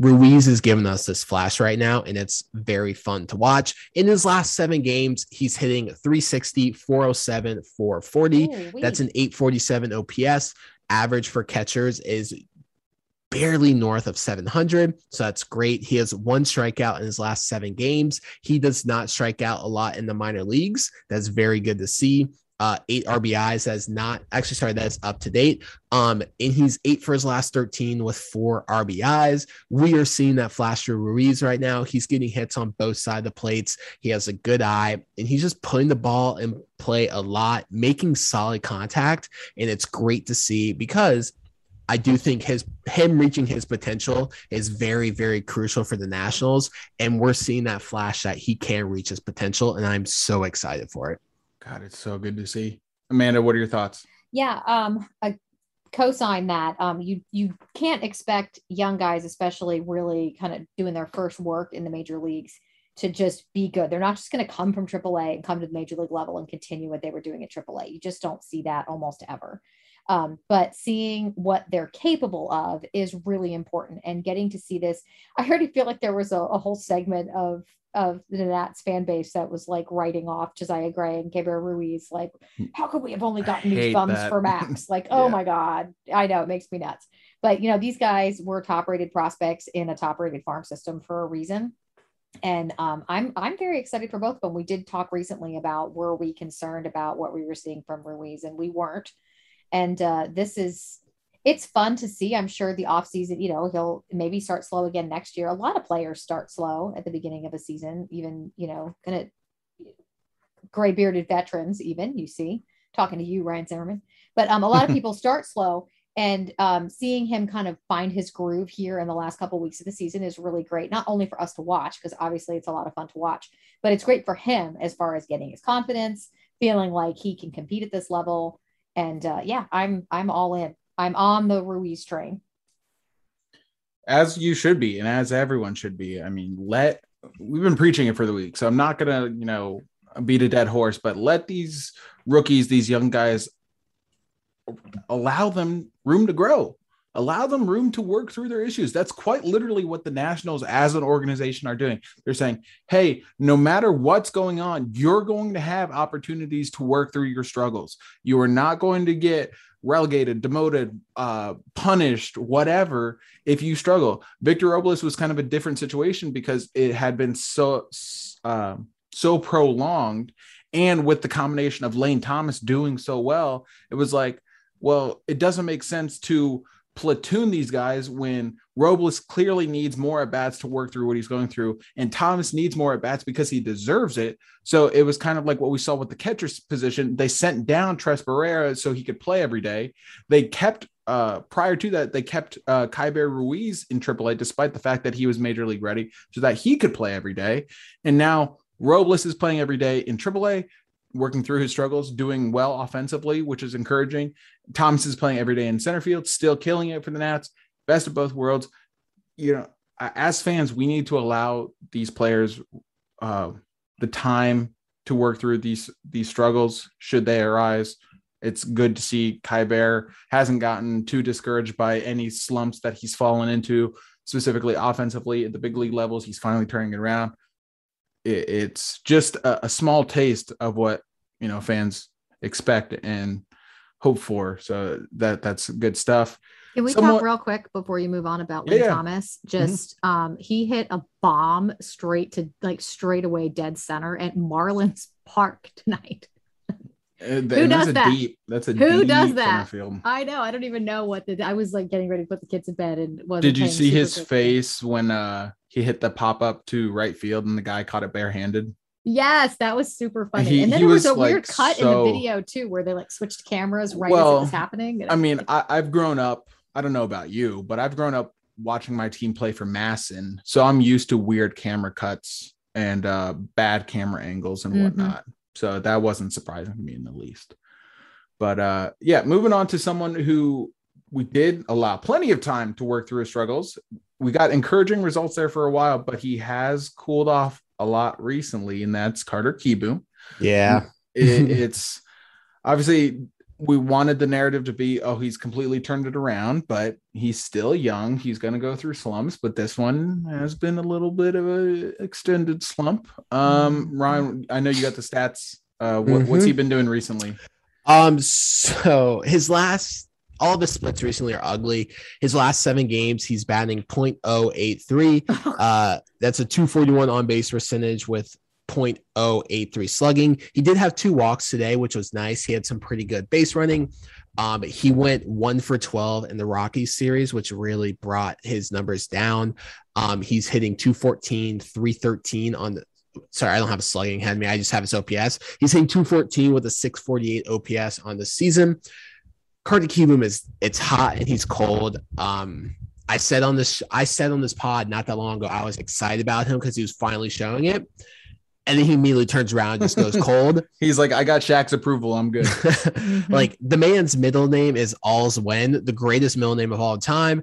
Ruiz is giving us this flash right now, and it's very fun to watch. In his last seven games, he's hitting 360, 407, 440. Ooh-wee. That's an 847 OPS. Average for catchers is barely north of 700. So that's great. He has one strikeout in his last seven games. He does not strike out a lot in the minor leagues. That's very good to see. Uh, eight RBIs. That's not actually sorry, that's up to date. Um, and he's eight for his last 13 with four RBIs. We are seeing that flash through Ruiz right now. He's getting hits on both sides of the plates. He has a good eye, and he's just putting the ball in play a lot, making solid contact. And it's great to see because I do think his him reaching his potential is very, very crucial for the Nationals. And we're seeing that flash that he can reach his potential. And I'm so excited for it. God, it's so good to see. Amanda, what are your thoughts? Yeah, um, I co-sign that. Um, you you can't expect young guys, especially really kind of doing their first work in the major leagues, to just be good. They're not just going to come from AAA and come to the major league level and continue what they were doing at AAA. You just don't see that almost ever. Um, but seeing what they're capable of is really important and getting to see this. I it feel like there was a, a whole segment of of the Nats fan base that was like writing off Josiah Gray and Gabriel Ruiz. Like, hmm. how could we have only gotten these thumbs that. for Max? Like, oh yeah. my God. I know it makes me nuts. But you know, these guys were top rated prospects in a top rated farm system for a reason. And um, I'm I'm very excited for both of them. We did talk recently about were we concerned about what we were seeing from Ruiz, and we weren't and uh, this is it's fun to see. I'm sure the off season, you know, he'll maybe start slow again next year. A lot of players start slow at the beginning of a season, even you know, kind of gray bearded veterans. Even you see, talking to you, Ryan Zimmerman. But um, a lot of people start slow, and um, seeing him kind of find his groove here in the last couple of weeks of the season is really great. Not only for us to watch, because obviously it's a lot of fun to watch, but it's great for him as far as getting his confidence, feeling like he can compete at this level and uh, yeah, I'm I'm all in. I'm on the Ruiz train. As you should be, and as everyone should be. I mean, let we've been preaching it for the week, so I'm not gonna you know beat a dead horse, but let these rookies, these young guys, allow them room to grow allow them room to work through their issues. That's quite literally what the Nationals as an organization are doing. They're saying, hey, no matter what's going on, you're going to have opportunities to work through your struggles. You are not going to get relegated, demoted, uh, punished, whatever, if you struggle. Victor Robles was kind of a different situation because it had been so, uh, so prolonged. And with the combination of Lane Thomas doing so well, it was like, well, it doesn't make sense to platoon these guys when Robles clearly needs more at bats to work through what he's going through, and Thomas needs more at bats because he deserves it. So it was kind of like what we saw with the catcher's position. They sent down Tres Barrera so he could play every day. They kept uh, prior to that, they kept uh, Keibert Ruiz in AAA despite the fact that he was major league ready so that he could play every day. And now Robles is playing every day in AAA working through his struggles, doing well offensively, which is encouraging. Thomas is playing every day in center field, still killing it for the Nats. Best of both worlds. You know, as fans, we need to allow these players uh, the time to work through these these struggles should they arise. It's good to see Keibert hasn't gotten too discouraged by any slumps that he's fallen into, specifically offensively at the big league levels. He's finally turning it around it, it's just a, a, small taste of what you know fans expect and hope for. So that that's good stuff. Can we Somewhat, talk real quick before you move on about Lynn yeah. Thomas? Mm-hmm. Just mm-hmm. um, he hit a bomb straight to like straight away dead center at Marlins Park tonight. Uh, Who does that? Deep, that's a Who does that? I know. I don't even know what the. I was like getting ready to put the kids in bed and was. Did you see his face when uh he hit the pop up to right field and the guy caught it barehanded? Yes, that was super funny. He, and then there was, was a like weird cut so... in the video too, where they like switched cameras right well, as it was happening. I mean, I, I've grown up. I don't know about you, but I've grown up watching my team play for MASN, so I'm used to weird camera cuts and uh, bad camera angles and mm-hmm. whatnot. Mm-hmm. So that wasn't surprising to me in the least. But uh, yeah, moving on to someone who we did allow plenty of time to work through his struggles. We got encouraging results there for a while, but he has cooled off a lot recently, and that's Carter Kieboom. Yeah. it, it's obviously we wanted the narrative to be oh he's completely turned it around but he's still young he's going to go through slumps but this one has been a little bit of a extended slump um mm-hmm. ryan i know you got the stats uh what, mm-hmm. what's he mm-hmm. been doing recently um so his last all the splits recently are ugly. His last seven games, he's batting 0.083. uh, that's a 241 on base percentage with .083 slugging. He did have two walks today, which was nice. He had some pretty good base running. Um, he went one for 12 in the Rockies series, which really brought his numbers down. Um, he's hitting 214, 313 on the sorry, I don't have a slugging ahead of me. I just have his OPS. He's hitting 214 with a 648 OPS on the season. Carter Kieboom is it's hot and he's cold. Um, I said on this, I said on this pod not that long ago, I was excited about him because he was finally showing it. And then he immediately turns around and just goes cold. He's like, I got Shaq's approval. I'm good. like the man's middle name is All's When, the greatest middle name of all time.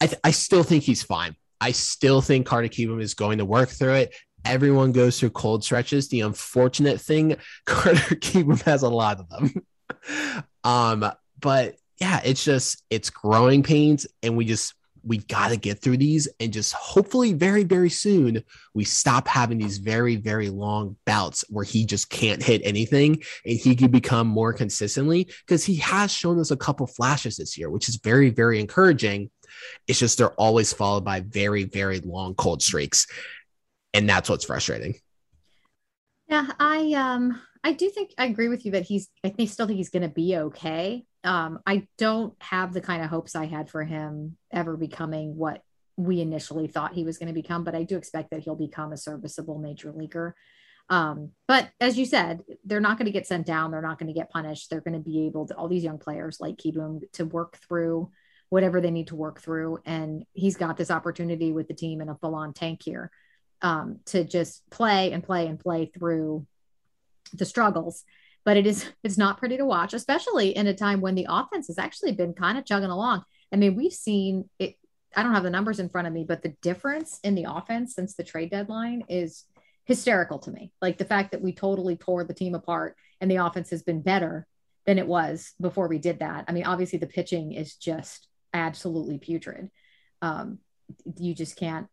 I, th- I still think he's fine. I still think Carter Kieboom is going to work through it. Everyone goes through cold stretches. The unfortunate thing, Carter Kieboom has a lot of them. um, but yeah, it's just it's growing pains, and we just we got to get through these and just hopefully very very soon we stop having these very very long bouts where he just can't hit anything and he can become more consistently because he has shown us a couple flashes this year which is very very encouraging. It's just they're always followed by very very long cold streaks. And that's what's frustrating. Yeah i um I do think I agree with you that he's I think still think he's going to be okay. Um, I don't have the kind of hopes I had for him ever becoming what we initially thought he was going to become, but I do expect that he'll become a serviceable major leaguer. Um, but as you said, they're not going to get sent down. They're not going to get punished. They're going to be able to, all these young players like Kieboom to work through whatever they need to work through. And he's got this opportunity with the team in a full on tank here um, to just play and play and play through the struggles but it is it's not pretty to watch especially in a time when the offense has actually been kind of chugging along. I mean we've seen it i don't have the numbers in front of me but the difference in the offense since the trade deadline is hysterical to me. Like the fact that we totally tore the team apart and the offense has been better than it was before we did that. I mean obviously the pitching is just absolutely putrid. Um, you just can't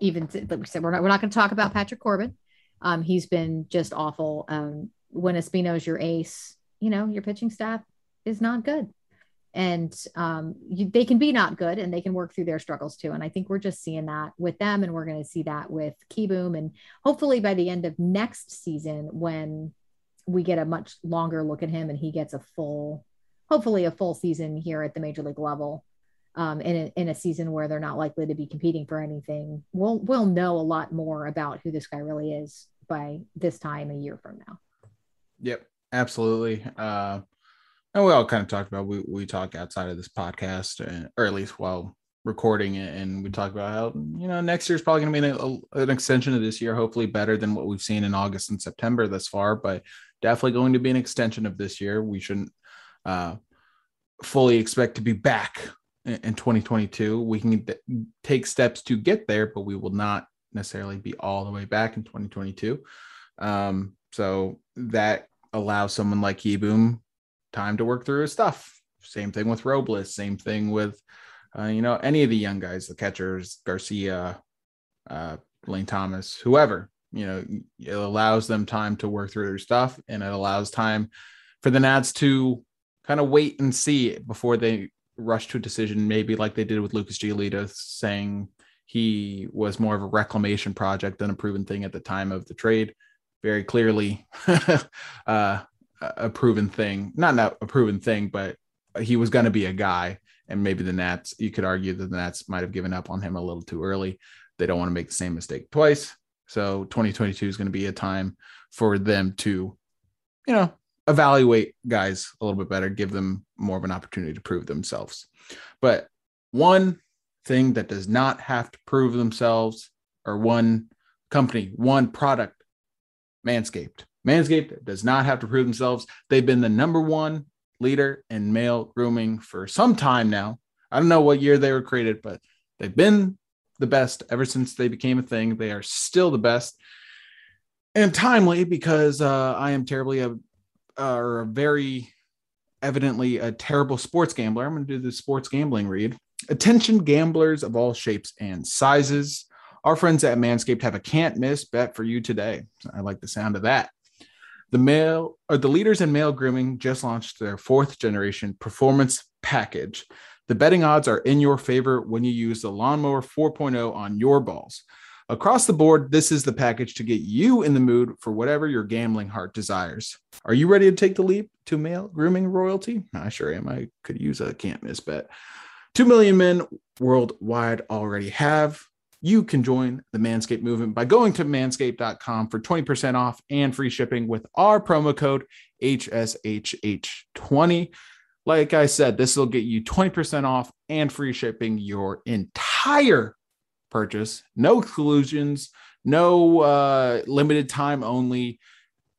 even like we said we're not we're not going to talk about patrick corbin. Um, he's been just awful. Um, when Espino's your ace, you know, your pitching staff is not good. And um, you, they can be not good and they can work through their struggles too. And I think we're just seeing that with them. And we're going to see that with Kieboom. And hopefully by the end of next season, when we get a much longer look at him and he gets a full, hopefully a full season here at the major league level, um, in, a, in a season where they're not likely to be competing for anything, we'll we'll know a lot more about who this guy really is by this time a year from now. Yep, absolutely. Uh, and we all kind of talked about we we talk outside of this podcast, and, or at least while recording it, and we talk about how you know next year's probably going to be an, an extension of this year, hopefully better than what we've seen in August and September thus far, but definitely going to be an extension of this year. We shouldn't uh, fully expect to be back in 2022. We can take steps to get there, but we will not necessarily be all the way back in 2022. Um, so that allows someone like Kieboom time to work through his stuff. Same thing with Robles. Same thing with, uh, you know, any of the young guys, the catchers, Garcia, uh, Lane Thomas, whoever. You know, it allows them time to work through their stuff, and it allows time for the Nats to kind of wait and see before they rush to a decision, maybe like they did with Lucas Giolito, saying he was more of a reclamation project than a proven thing at the time of the trade. Very clearly, uh, a proven thing, not not a proven thing, but he was going to be a guy. And maybe the Nats, you could argue that the Nats might have given up on him a little too early. They don't want to make the same mistake twice. So 2022 is going to be a time for them to, you know, evaluate guys a little bit better, give them more of an opportunity to prove themselves. But one thing that does not have to prove themselves, or one company, one product, Manscaped. Manscaped does not have to prove themselves. They've been the number one leader in male grooming for some time now. I don't know what year they were created, but they've been the best ever since they became a thing. They are still the best and timely because uh, I am terribly a, uh, or a very evidently a terrible sports gambler. I'm going to do the sports gambling read. Attention gamblers of all shapes and sizes. Our friends at Manscaped have a can't miss bet for you today. I like the sound of that. The male or the leaders in male grooming just launched their fourth generation performance package. The betting odds are in your favor when you use the Lawnmower 4.0 on your balls. Across the board, this is the package to get you in the mood for whatever your gambling heart desires. Are you ready to take the leap to male grooming royalty? I sure am. I could use a can't miss bet. Two million men worldwide already have. You can join the Manscaped movement by going to manscaped.com for 20% off and free shipping with our promo code HSHH20. Like I said, this will get you 20% off and free shipping your entire purchase. No exclusions, no uh, limited time only.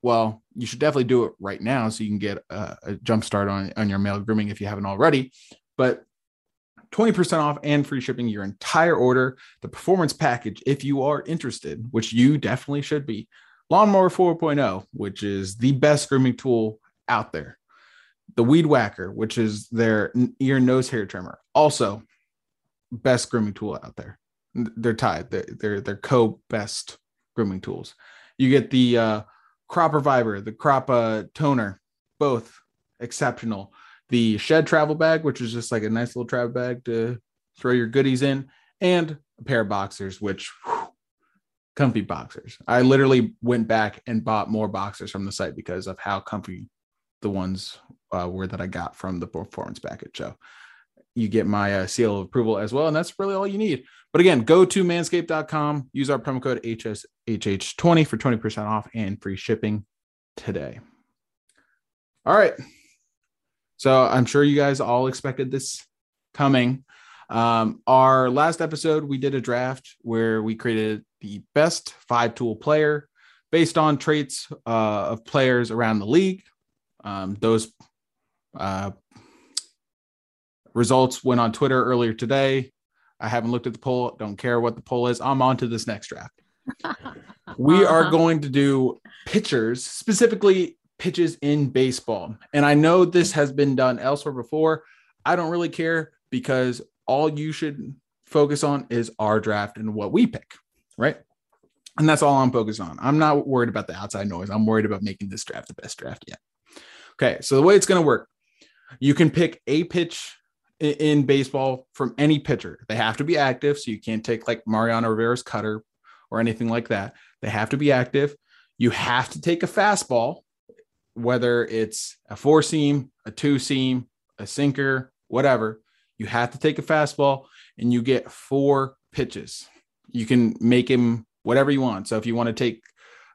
Well, you should definitely do it right now so you can get a, a jump start on, on your male grooming if you haven't already. But 20% off and free shipping your entire order. The performance package, if you are interested, which you definitely should be. Lawnmower 4.0, which is the best grooming tool out there. The Weed Whacker, which is their ear nose hair trimmer, also best grooming tool out there they're tied. They're they're, they're co best grooming tools. You get the uh, crop reviver, the crop uh, toner, both exceptional. The shed travel bag, which is just like a nice little travel bag to throw your goodies in, and a pair of boxers, which whew, comfy boxers. I literally went back and bought more boxers from the site because of how comfy the ones uh, were that I got from the performance package. So you get my uh, seal of approval as well. And that's really all you need. But again, go to manscaped.com, use our promo code HSHH20 for 20% off and free shipping today. All right. So I'm sure you guys all expected this coming. Um, our last episode, we did a draft where we created the best five tool player based on traits uh, of players around the league. Um, those uh, Results went on Twitter earlier today. I haven't looked at the poll. Don't care what the poll is. I'm on to this next draft. we are uh-huh. going to do pitchers, specifically pitches in baseball. And I know this has been done elsewhere before. I don't really care because all you should focus on is our draft and what we pick, right? And that's all I'm focused on. I'm not worried about the outside noise. I'm worried about making this draft the best draft yet. Okay, so the way it's going to work, you can pick a pitch in baseball from any pitcher. They have to be active, so you can't take like Mariano Rivera's cutter or anything like that. They have to be active. You have to take a fastball, whether it's a four seam, a two seam, a sinker, whatever. You have to take a fastball and you get four pitches. You can make him whatever you want. So if you want to take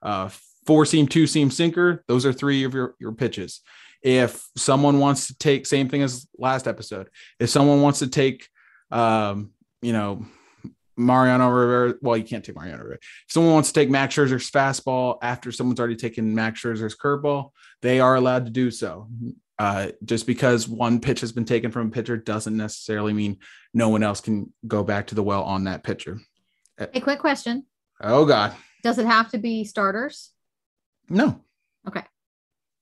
uh, four seam, two seam sinker, those are three of your, your pitches if someone wants to take same thing as last episode if someone wants to take um you know Mariano Rivera. Well, you can't take Mariano Rivera. If someone wants to take Max Scherzer's fastball after someone's already taken Max Scherzer's curveball, they are allowed to do so. Uh, just because one pitch has been taken from a pitcher doesn't necessarily mean no one else can go back to the well on that pitcher. A quick question. Oh God. Does it have to be starters? No. Okay.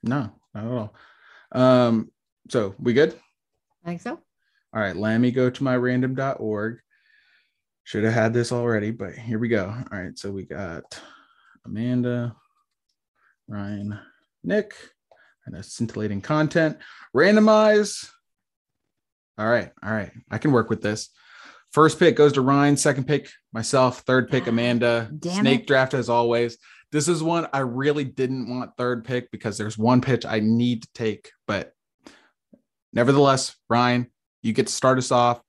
No, not at all. Um, so we good? I think so. All right, let me go to my random.org. Should have had this already, but here we go. All right, so we got Amanda, Ryan, Nick, and a scintillating content. Randomize. All right, all right. I can work with this. First pick goes to Ryan, second pick, myself, third pick, Amanda. Damn Snake it. draft as always. This is one I really didn't want third pick because there's one pitch I need to take. But nevertheless, Ryan, you get to start us off.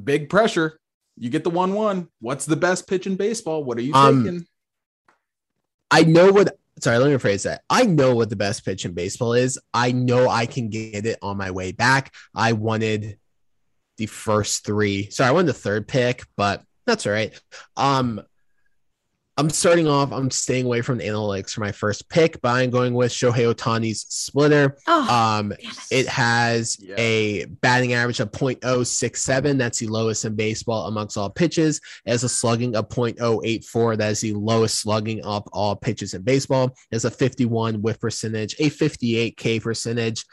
Big pressure. You get the 1 1. What's the best pitch in baseball? What are you Um, taking? I know what. Sorry, let me rephrase that. I know what the best pitch in baseball is. I know I can get it on my way back. I wanted the first three. Sorry, I wanted the third pick, but that's all right. Um, I'm starting off. I'm staying away from the analytics for my first pick, but I'm going with Shohei Ohtani's splitter. Oh, Um, damn it. it has Yeah. a batting average of 0.067. That's the lowest in baseball amongst all pitches. It has a slugging of 0.084. That is the lowest slugging of all pitches in baseball. It has a 51 whiff percentage, a 58 K percentage.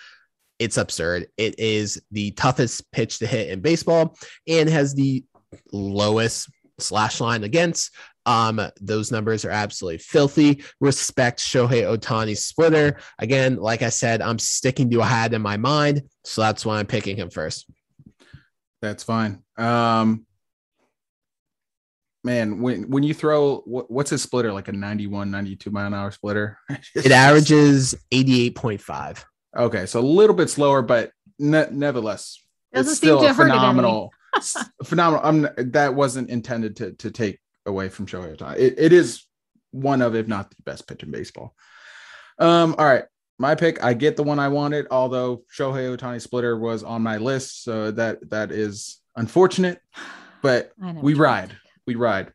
It's absurd. It is the toughest pitch to hit in baseball and has the lowest slash line against. Um, those numbers are absolutely filthy. Respect Shohei Ohtani's splitter. Again, like I said, I'm sticking to a had in my mind, so that's why I'm picking him first. That's fine. Um, man, when when you throw what, what's his splitter like a 91, 92 mile an hour splitter? It averages 88.5. Okay, so a little bit slower, but ne- nevertheless, Doesn't it's seem still to a hurt phenomenal, phenomenal. I'm that wasn't intended to to take away from Shohei Ohtani. It, it is one of, if not the best pitch in baseball. Um, all right, my pick. I get the one I wanted, although Shohei Ohtani splitter was on my list, so that that is unfortunate, but we ride. We ride.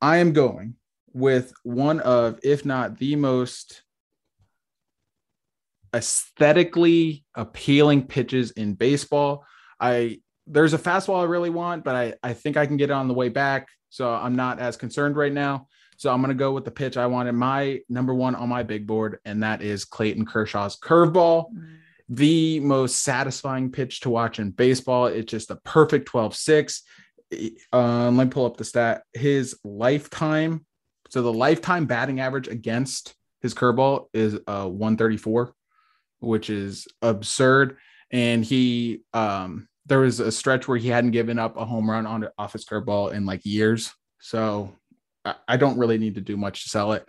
I am going with one of, if not the most aesthetically appealing pitches in baseball. I there's a fastball I really want, but I, I think I can get it on the way back. So I'm not as concerned right now. So I'm gonna go with the pitch I wanted my number one on my big board, and that is Clayton Kershaw's curveball the most satisfying pitch to watch in baseball. It's just a perfect 12 6. Um, let me pull up the stat. His lifetime, so the lifetime batting average against his curveball is uh 134, which is absurd. And he, um, there was a stretch where he hadn't given up a home run on off his curveball in like years. So I, I don't really need to do much to sell it.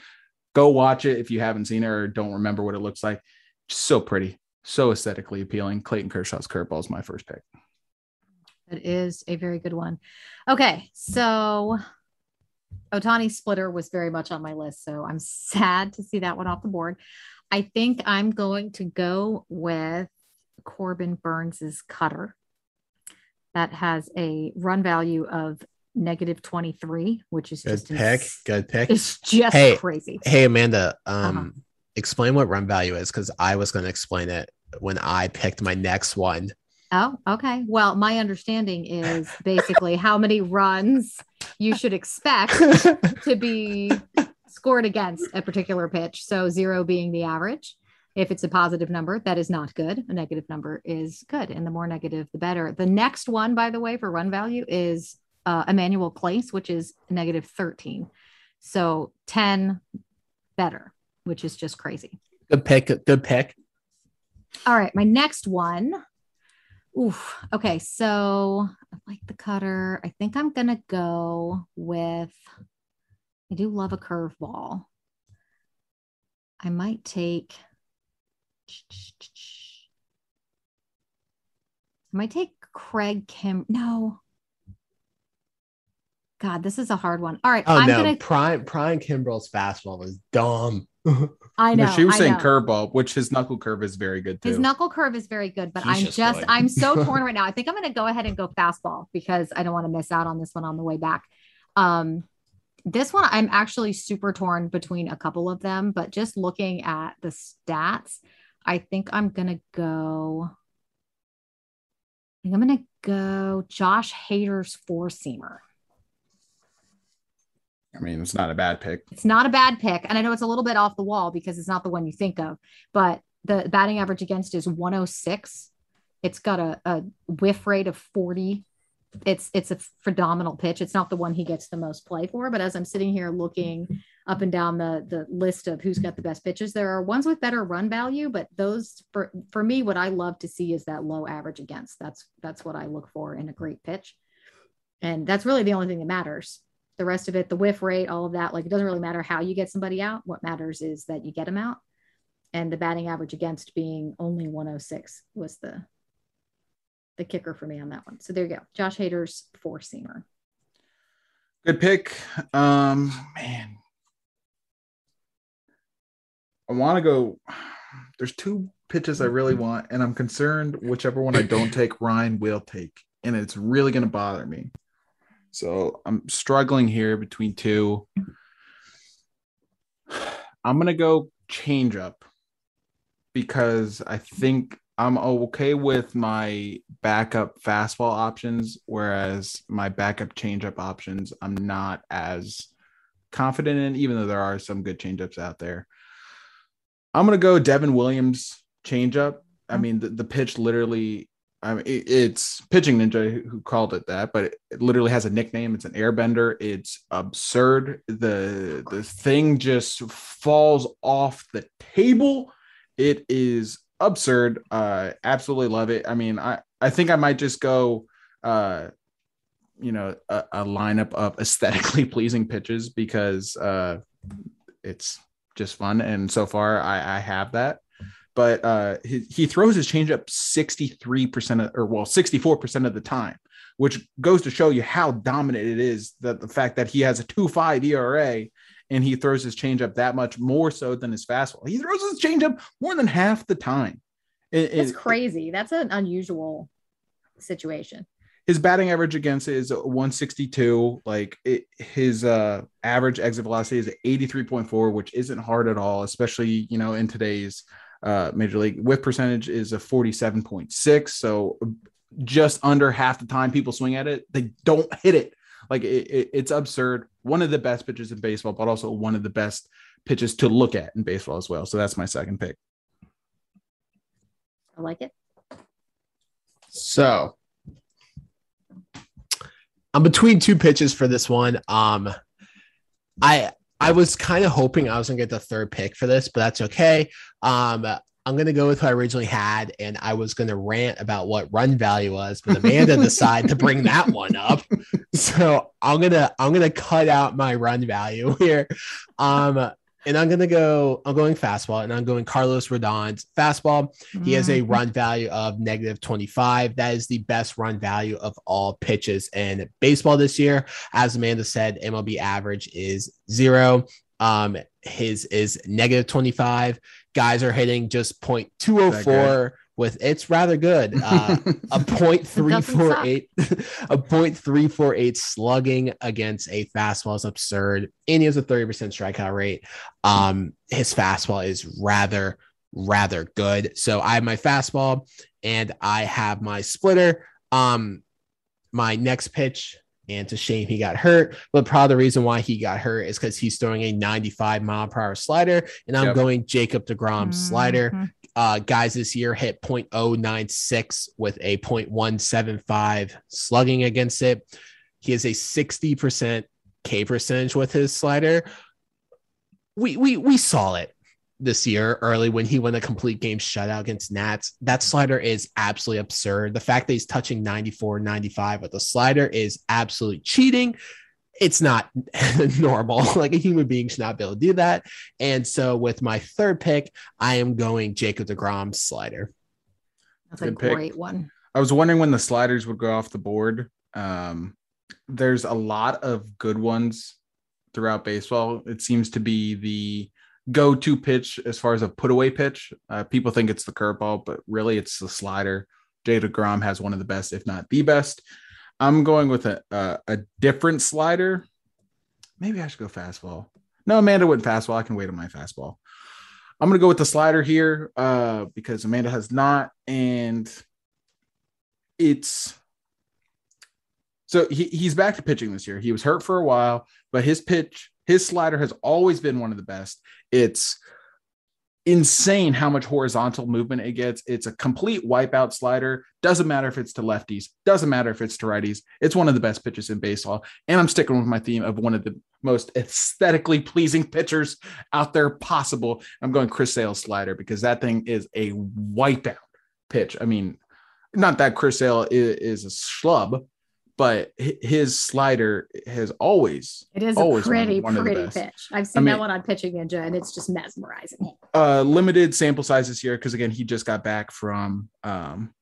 Go watch it if you haven't seen it or don't remember what it looks like. Just so pretty so aesthetically appealing. Clayton Kershaw's curveball is my first pick. That is a very good one. Okay, so Ohtani splitter was very much on my list, so I'm sad to see that one off the board. I think I'm going to go with Corbin Burnes's cutter. That has a run value of negative 23, which is Good just pick. ins- Good pick. It's just Hey, crazy. Hey Amanda, um, Uh-huh. explain what run value is because I was going to explain it when I picked my next one. Oh, okay. Well, my understanding is basically how many runs you should expect to be scored against a particular pitch. So zero being the average. If it's a positive number, that is not good. A negative number is good. And the more negative, the better. The next one, by the way, for run value is uh, Emmanuel Clase, which is negative 13. So 10 better, which is just crazy. Good pick. Good pick. All right, my next one. Oof. Okay, so I like the cutter. I think I'm gonna go with. I do love a curveball. I might take. I might take Craig Kim. No. God, this is a hard one. All right, Oh I'm no, gonna. Prime Prime Kimbrel's fastball was dumb. I know. she was I saying know. curveball, which his knuckle curve is very good too. His knuckle curve is very good, but He's I'm just just. I'm so torn right now. I think I'm going to go ahead and go fastball because I don't want to miss out on this one on the way back. Um, this one, I'm actually super torn between a couple of them, but just looking at the stats, I think I'm going to go. I think I'm going to go Josh Hader's four seamer. I mean, it's not a bad pick. It's not a bad pick. And I know it's a little bit off the wall because it's not the one you think of, but the batting average against is 106. It's got a, a whiff rate of 40. It's it's a phenomenal pitch. It's not the one he gets the most play for, but as I'm sitting here looking up and down the the list of who's got the best pitches, there are ones with better run value, but those for for me, what I love to see is that low average against. That's that's what I look for in a great pitch. And that's really the only thing that matters the rest of it, the whiff rate, all of that, like it doesn't really matter how you get somebody out. What matters is that you get them out. And the batting average against being only 106 was the the kicker for me on that one. So there you go. Josh Hader's four seamer. Good pick. Um, man, I want to go. There's two pitches I really want, and I'm concerned whichever one I don't take, Ryan will take, and it's really going to bother me. So I'm struggling here between two. I'm going to go change up because I think I'm okay with my backup fastball options, whereas my backup changeup options, I'm not as confident in, even though there are some good changeups out there. I'm gonna go Devin Williams changeup. I mean, the, the pitch literally. I mean, it- it's pitching ninja who- who called it that, but it, it literally has a nickname. It's an airbender. It's absurd. The the thing just falls off the table. It is absurd. Uh, absolutely love it. I mean, I I think I might just go uh you know a, a lineup of aesthetically pleasing pitches because uh, it's just fun. And so far, I, I have that. But uh, he, he throws his changeup 63% of, or well, 64% of the time, which goes to show you how dominant it is that the fact that he has a 2 5 ERA and he throws his changeup that much more so than his fastball. He throws his changeup more than half the time. It, That's it, crazy. That's an unusual situation his batting average against is 162 like it, his uh average exit velocity is 83.4 which isn't hard at all especially you know in today's uh major league. Whiff percentage is a 47.6 so just under half the time people swing at it they don't hit it. Like it, it, it's absurd. One of the best pitches in baseball but also one of the best pitches to look at in baseball as well. So that's my second pick. I like it. So I'm between two pitches for this one. Um, I I was kind of hoping I was gonna get the third pick for this, but that's okay. Um, I'm gonna go with who I originally had, and I was gonna rant about what run value was, but Amanda decided to bring that one up. So I'm gonna I'm gonna cut out my run value here. Um, and I'm gonna go. I'm going fastball, and I'm going Carlos Rodon's fastball. He has a mm-hmm. run value of negative 25. That is the best run value of all pitches in baseball this year. As Amanda said, MLB average is zero. Um, his is negative 25. Guys are hitting just 0.204 with it's rather good. Uh, a point three four eight, a point three four eight slugging against a fastball is absurd. And he has a thirty percent strikeout rate. Um, his fastball is rather rather good. So I have my fastball and I have my splitter. Um, my next pitch. And to shame he got hurt, but probably the reason why he got hurt is because he's throwing a 95 mile per hour slider, and I'm yep. going Jacob DeGrom mm-hmm. slider. Uh, guys this year hit 0.096 with a 0.175 slugging against it. He has a 60% K percentage with his slider. We we we saw it this year early when he won a complete game shutout against Nats. That slider is absolutely absurd. The fact that he's touching 94, 95 with the slider is absolutely cheating it's not normal. like a human being should not be able to do that. And so with my third pick, I am going Jacob DeGrom slider. That's Good a pick. great one. I was wondering when the sliders would go off the board. Um, there's a lot of good ones throughout baseball. It seems to be the go-to pitch as far as a put-away pitch. Uh, people think it's the curveball, but really it's the slider. Jay DeGrom has one of the best, if not the best. I'm going with a, a, a different slider. Maybe I should go fastball. No, Amanda went fastball. I can wait on my fastball. I'm gonna go with the slider here uh, because Amanda has not, and it's so he, he's back to pitching this year. He was hurt for a while, but his pitch, his slider has always been one of the best. It's insane how much horizontal movement it gets. It's a complete wipeout slider. Doesn't matter if it's to lefties, doesn't matter if it's to righties. It's one of the best pitches in baseball. And I'm sticking with my theme of one of the most aesthetically pleasing pitchers out there possible. I'm going Chris Sale slider because that thing is a wipeout pitch. I mean, not that Chris Sale is, is a schlub, but his slider has always it is always a pretty pretty pitch. I've seen I mean, that one on Pitching Ninja, and it's just mesmerizing. Uh, limited sample size this year because again he just got back from um,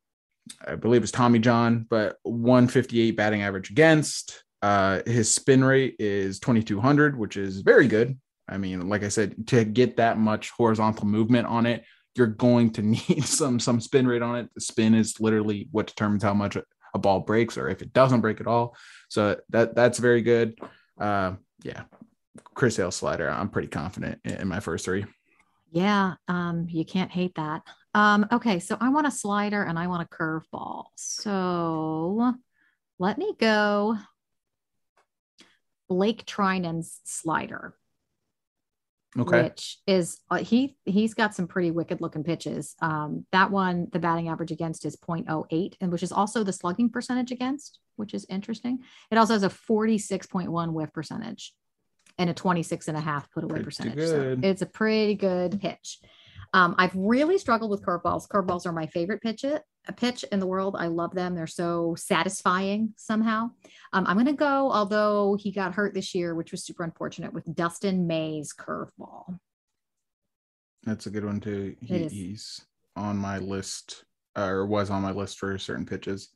I believe it's Tommy John, but 158 batting average against. Uh, his spin rate is 2200, which is very good. I mean, like I said, to get that much horizontal movement on it, you're going to need some some spin rate on it. The spin is literally what determines how much a ball breaks or if it doesn't break at all. So that that's very good. Uh, yeah, Chris Sale slider. I'm pretty confident in, my first three. Yeah, um, you can't hate that. Um, okay, so I want a slider and I want a curveball. So let me go Blake Treinen's slider okay. which is uh, he he's got some pretty wicked looking pitches. Um, that one, the batting average against is 0.08, and which is also the slugging percentage against, which is interesting. It also has a 46.1 whiff percentage and a 26 and a half put away pretty percentage. Good. So it's a pretty good pitch. Um, I've really struggled with curveballs. Curveballs are my favorite pitch. It pitch in the world. I love them. They're so satisfying somehow. Um, I'm going to go, although he got hurt this year, which was super unfortunate, with Dustin May's curveball. That's a good one too. He, he's on my list, or was on my list for certain pitches.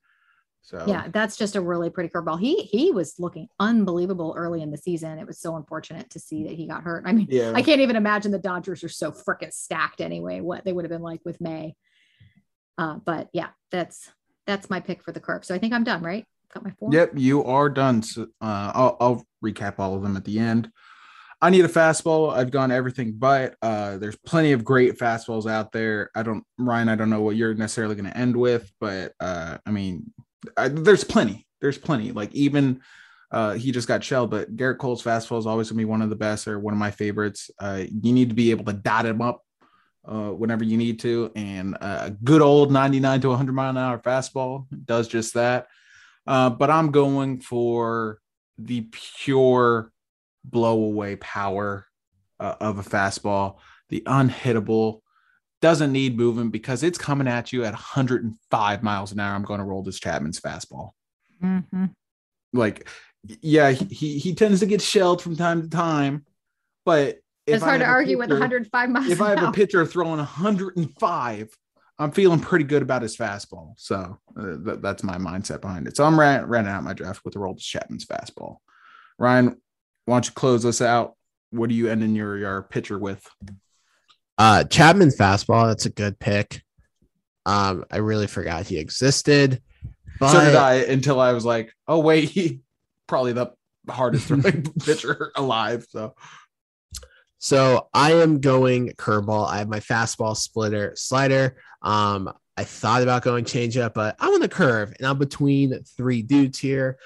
So Yeah, that's just a really pretty curveball. He he was looking unbelievable early in the season. It was so unfortunate to see that he got hurt. I mean, yeah. I can't even imagine the Dodgers are so freaking stacked anyway. What they would have been like with May. Uh, but yeah, that's that's my pick for the curve. So I think I'm done, right? Got my four. Yep, you are done. So, uh, I'll, I'll recap all of them at the end. I need a fastball. I've gone everything but. Uh, there's plenty of great fastballs out there. I don't, Ryan. I don't know what you're necessarily going to end with, but uh, I mean, I, there's plenty. There's plenty. Like even uh, he just got shelled, but Gerrit Cole's fastball is always going to be one of the best or one of my favorites. Uh, you need to be able to dot him up uh, whenever you need to, and a good old 99 to 100 mile an hour fastball does just that. Uh, but I'm going for the pure blow away power uh, of a fastball, the unhittable, doesn't need movement because it's coming at you at 105 miles an hour. I'm going to Aroldis Chapman's fastball. Mhm. Like, yeah, he he tends to get shelled from time to time, but It's hard to argue with 105 miles. If I have a pitcher throwing 105, I'm feeling pretty good about his fastball. So uh, th- that's my mindset behind it. So I'm ran, running out my draft with the Aroldis Chapman's fastball. Ryan, why don't you close us out? What are you ending your, your pitcher with? Uh, Chapman fastball. That's a good pick. Um, I really forgot he existed. But so did I until I was like, oh, wait, he probably the hardest throwing pitcher alive. So So I am going curveball. I have my fastball splitter slider. Um, I thought about going changeup, but I'm on the curve and I'm between three dudes here.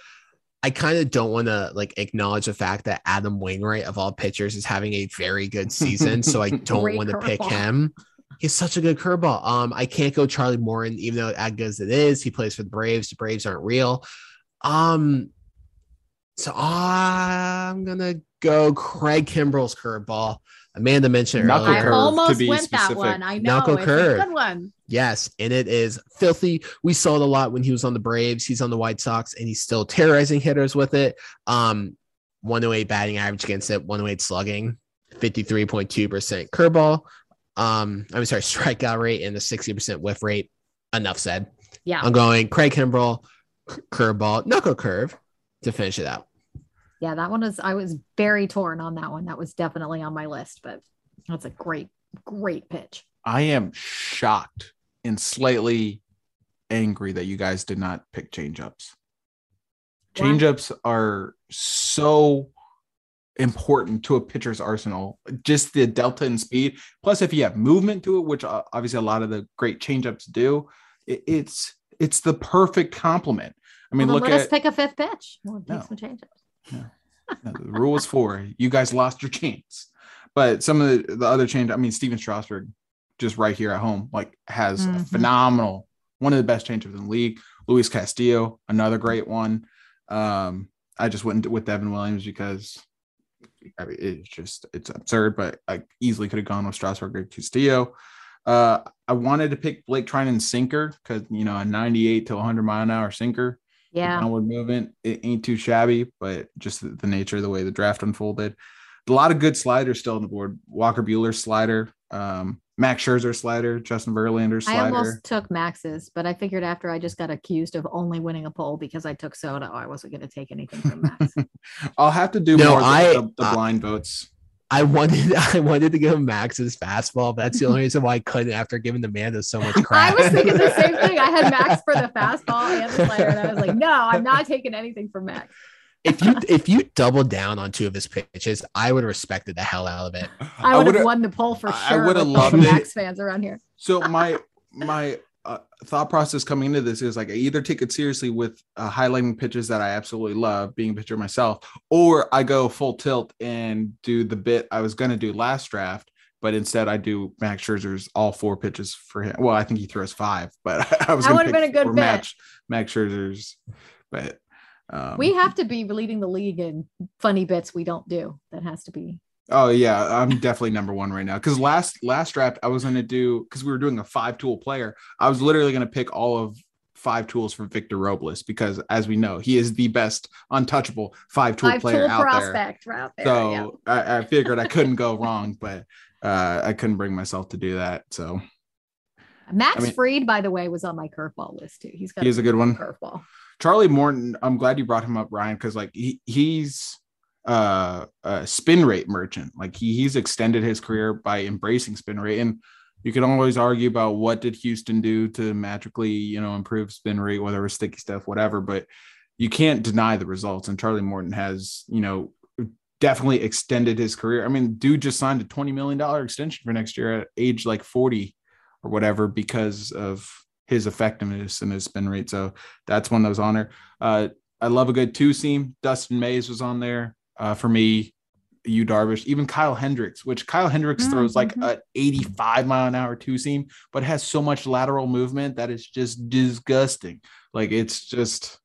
I kind of don't want to like acknowledge the fact that Adam Wainwright of all pitchers is having a very good season, so I don't want to pick him. He's such a good curveball. Um, I can't go Charlie Morton, even though as good as it is, he plays for the Braves. The Braves aren't real. Um, so I'm gonna go Craig Kimbrel's curveball. Amanda mentioned it Knuckle earlier. I curve, to almost be went that one. I know Knuckle it's curve. a good one. Yes, and it is filthy. We saw it a lot when he was on the Braves. He's on the White Sox, and he's still terrorizing hitters with it. Um, 108 batting average against it, 108 slugging, 53.2% curveball. Um, I'm sorry, strikeout rate and the 60% whiff rate. Enough said. Yeah. I'm going Craig Kimbrel, curveball, knuckle curve to finish it out. Yeah, that one was I was very torn on that one. That was definitely on my list, but that's a great, great pitch. I am shocked and slightly angry that you guys did not pick changeups. Changeups are so important to a pitcher's arsenal. Just the delta in speed, plus if you have movement to it, which uh, obviously a lot of the great changeups do, it's it's the perfect complement. I mean, well, look let at us pick a fifth pitch. We'll No. some changes. no, the rule is four. You guys lost your chance. But some of the, the other change, I mean, Stephen Strasburg, just right here at home, like has a Mhm. phenomenal, one of the best changeups in the league. Luis Castillo, another great one. Um, I just went with Devin Williams because I mean, it's just it's absurd, but I easily could have gone with Strasburg or Castillo. Uh, I wanted to pick Blake Treinen's sinker because you know a 98 to 100 mile an hour sinker Yeah. downward movement. It ain't too shabby, but just the, the nature of the way the draft unfolded. A lot of good sliders still on the board. Walker Buehler slider, um, Max Scherzer slider, Justin Verlander slider. I slider. almost took Max's, but I figured after I just got accused of only winning a poll because I took soda, I wasn't going to take anything from Max. I'll have to do No, more of the, I- the, the uh, blind votes. I wanted I wanted to go Max's fastball. but That's the only reason why I couldn't after giving Amanda so much credit. I was thinking the same thing. I had Max for the fastball and the slider, and I was like, no, I'm not taking anything from Max. If you if you doubled down on two of his pitches, I would have respected the hell out of it. I would have would've- won the poll for sure. I would've with all the loved it. Max fans around here. So my my uh, thought process coming into this is like I either take it seriously with uh, highlighting pitches that I absolutely love, being a pitcher myself, or I go full tilt and do the bit I was going to do last draft, but instead I do Max Scherzer's all four pitches for him. Well, I think he throws five, but I was That going would've been a good match Max Scherzer's, but um, we have to be leading the league in funny bits we don't do. That has to be Oh yeah, I'm definitely number one right now. Because last last draft I was gonna do because we were doing a five tool player. I was literally gonna pick all of five tools for Victor Robles because, as we know, he is the best untouchable five tool player out prospect out there. there. yeah. So I, I figured I couldn't go wrong, but uh, I couldn't bring myself to do that. So Max I mean- Fried, by the way, was on my curveball list too. He's got he's a good one. curveball. Charlie Morton, I'm glad you brought him up, Ryan, because like he he's uh, a spin rate merchant. Like he he's extended his career by embracing spin rate, and you can always argue about what did Houston do to magically you know improve spin rate, whether it was sticky stuff, whatever. But you can't deny the results, and Charlie Morton has you know definitely extended his career. I mean, dude just signed a twenty million dollar extension for next year at age like forty or whatever because of his effectiveness and his spin rate. So that's one that was on there. Uh, I love a good two seam. Dustin May's was on there uh, for me. Yu Darvish, even Kyle Hendricks, which Kyle Hendricks Mm, throws like mhm. a 85 mile an hour two seam, but has so much lateral movement that is just disgusting. Like it's just,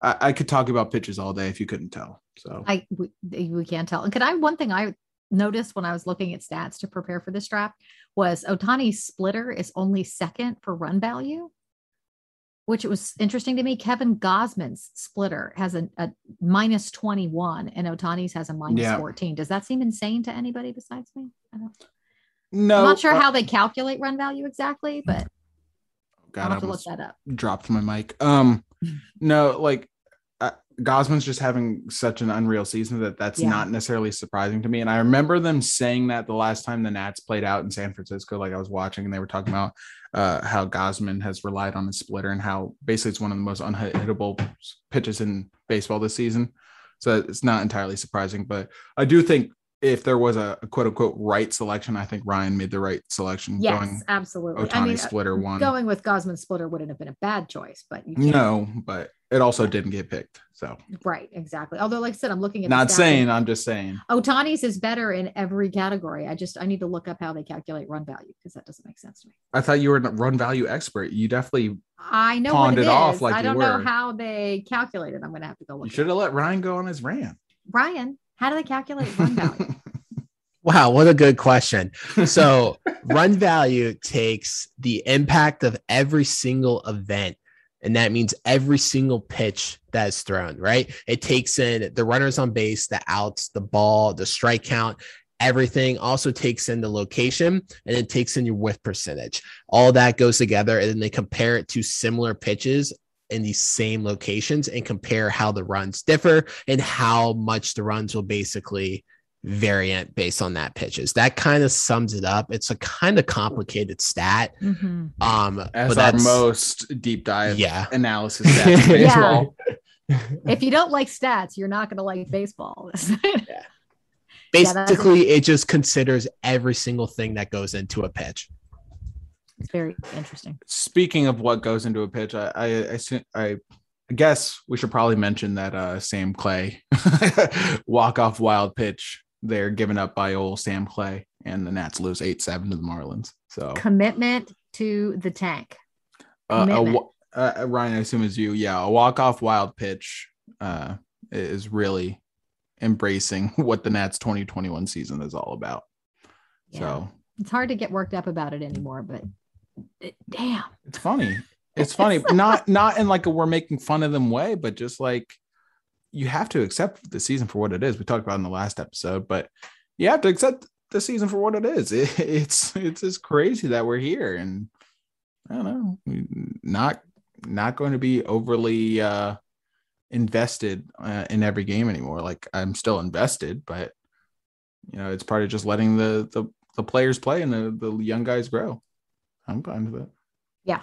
I, I could talk about pitches all day if you couldn't tell. So I we, we can't tell. And could I one thing I noticed when I was looking at stats to prepare for this draft was Ohtani's splitter is only second for run value, which was interesting to me. Kevin Gausman's splitter has a, a minus 21 and Ohtani's has a minus Yeah. 14. Does that seem insane to anybody besides me? I don't, no, I'm not sure uh, how they calculate run value exactly, but God, I'll I have to look that up. dropped my mic. Um, no, like uh, Gausman's just having such an unreal season that that's Yeah. not necessarily surprising to me. And I remember them saying that the last time the Nats played out in San Francisco, like I was watching, and they were talking about uh, how Gosman has relied on his splitter and how basically it's one of the most unhittable pitches in baseball this season. So it's not entirely surprising, but I do think if there was a, a quote unquote right selection, I think Ryan made the right selection. Yes, going absolutely. Ohtani I mean, uh, splitter one. going with Gausman splitter wouldn't have been a bad choice, but you. No, but it also didn't get picked. So Right, exactly. Although, like I said, I'm looking at not saying, I'm just saying. Ohtani's is better in every category. I just I need to look up how they calculate run value because that doesn't make sense to me. I thought you were a run value expert. You definitely I know Pawned it it off like I don't know how they calculate it. I'm gonna have to go look. you should have let Ryan go on his rant. Ryan, how do they calculate run value? Wow, what a good question. So, run value takes the impact of every single event, and that means every single pitch that is thrown, right? It takes in the runners on base, the outs, the ball, the strike count, everything. Also takes in the location and it takes in your whiff percentage. All that goes together, and then they compare it to similar pitches in these same locations and compare how the runs differ and how much the runs will basically variant based on that pitches. That kind of sums it up. It's a kind of complicated stat. Mhm. Um, As but our most deep dive yeah. analysis stats in Yeah. baseball. If you don't like stats, you're not gonna like baseball. Yeah, that's- Basically, it just considers every single thing that goes into a pitch. It's very interesting. Speaking of what goes into a pitch, I I, I, I guess we should probably mention that uh, Sam Clay walk off wild pitch there given up by old Sam Clay, and the Nats lose eight seven to the Marlins. So Commitment to the tank. uh, a, uh, Ryan, I assume is you. Yeah, a walk off wild pitch uh, is really embracing what the Nats 2021 season is all about. Yeah. So It's hard to get worked up about it anymore, but damn. it's funny. It's funny, not not in like a we're making fun of them way, but just like you have to accept the season for what it is. We talked about in the last episode, but you have to accept the season for what it is. It, it's it's just crazy that we're here, and I don't know, not not going to be overly uh invested uh, in every game anymore. Like I'm still invested, but you know, it's part of just letting the the, the players play and the, the young guys grow. I'm fine with it. Yeah.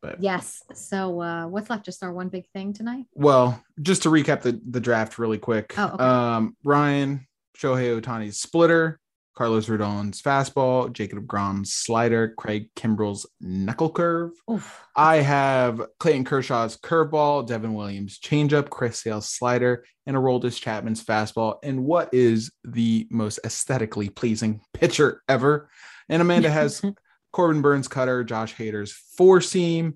But Yes. So uh what's left? Just our one big thing tonight? well, just to recap the, the draft really quick. Oh, okay. Um, Ryan, Shohei Ohtani's splitter, Carlos Rodon's fastball, Jacob deGrom's slider, Craig Kimbrel's knuckle curve. Oof. I have Clayton Kershaw's curveball, Devin Williams' changeup, Chris Sale's slider, and Aroldis Chapman's fastball. And what is the most aesthetically pleasing pitcher ever? And Amanda has Corbin Burnes cutter, Josh Hader's four seam,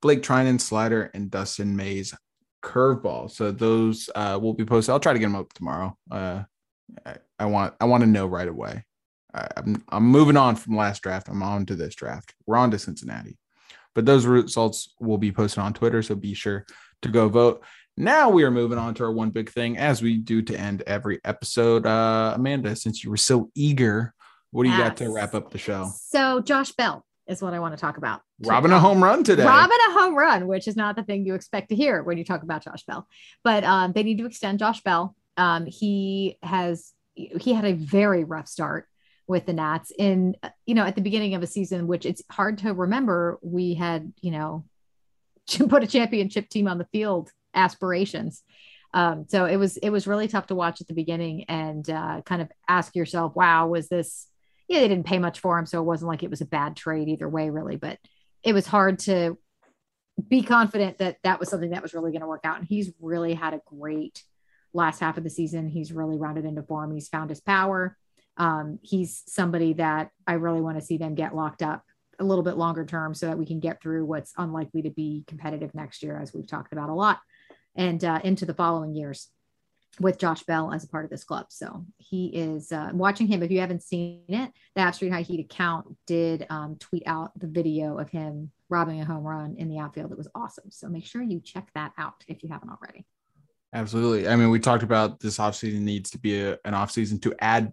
Blake Treinen slider, and Dustin May's curveball. So those uh, will be posted. I'll try to get them up tomorrow. Uh, I, I want I want to know right away. I, I'm I'm moving on from last draft. I'm on to this draft. We're on to Cincinnati, but those results will be posted on Twitter, so be sure to go vote. Now we are moving on to our one big thing, as we do to end every episode. Uh, Amanda, since you were so eager, what do you got to wrap up the show? So Josh Bell is what I want to talk about. Robbing a home run today. Robbing a home run, which is not the thing you expect to hear when you talk about Josh Bell. But um, they need to extend Josh Bell. Um, he has he had a very rough start with the Nats in you know at the beginning of a season, which it's hard to remember. We had you know put a championship team on the field aspirations. Um, so it was it was really tough to watch at the beginning and uh, kind of ask yourself, wow, was this? Yeah, they didn't pay much for him, so it wasn't like it was a bad trade either way, really. But it was hard to be confident that that was something that was really going to work out. And he's really had a great last half of the season. He's really rounded into form. He's found his power. Um, he's somebody that I really want to see them get locked up a little bit longer term so that we can get through what's unlikely to be competitive next year, as we've talked about a lot, and uh, into the following years with Josh Bell as a part of this club. So he is uh, watching him. If you haven't seen it, the Half Street High Heat account did um, tweet out the video of him robbing a home run in the outfield. It was awesome. So make sure you check that out if you haven't already. Absolutely. I mean, we talked about this offseason needs to be a, an offseason to add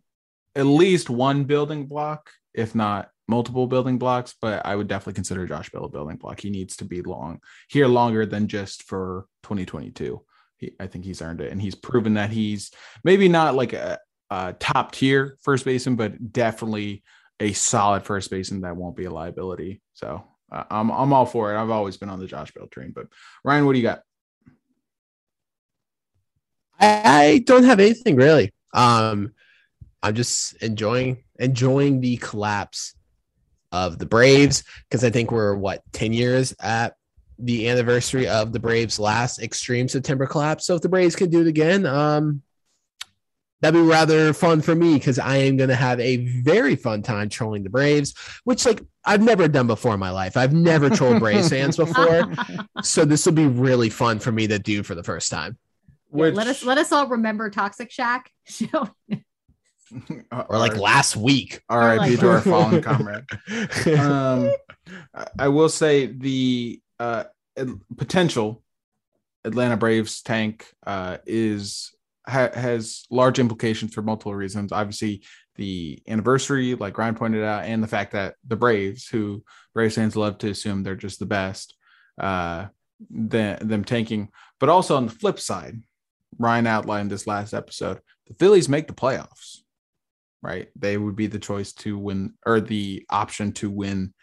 at least one building block, if not multiple building blocks. But I would definitely consider Josh Bell a building block. He needs to be long here longer than just for 2022. He, I think he's earned it, and he's proven that he's maybe not like a, a top tier first baseman, but definitely a solid first baseman that won't be a liability. So uh, I'm I'm all for it. I've always been on the Josh Bell train. But Ryan, what do you got? I, don't have anything really. Um, I'm just enjoying enjoying the collapse of the Braves because I think we're what 10 years at the anniversary of the Braves' last extreme September collapse. So if the Braves can do it again, um, that'd be rather fun for me because I am going to have a very fun time trolling the Braves, which like I've never done before in my life. I've never trolled Braves fans before, so this will be really fun for me to do for the first time. Yeah, let us let us all remember Toxic Shack. Or like last week. R.I.P. like- to our fallen comrade. Um, I- I will say the uh, potential Atlanta Braves tank uh, is ha- has large implications for multiple reasons. Obviously, the anniversary, like Ryan pointed out, and the fact that the Braves, who Braves fans love to assume they're just the best, uh, them, them tanking. But also on the flip side, Ryan outlined this last episode. The Phillies make the playoffs right? They would be the choice to win or the option to win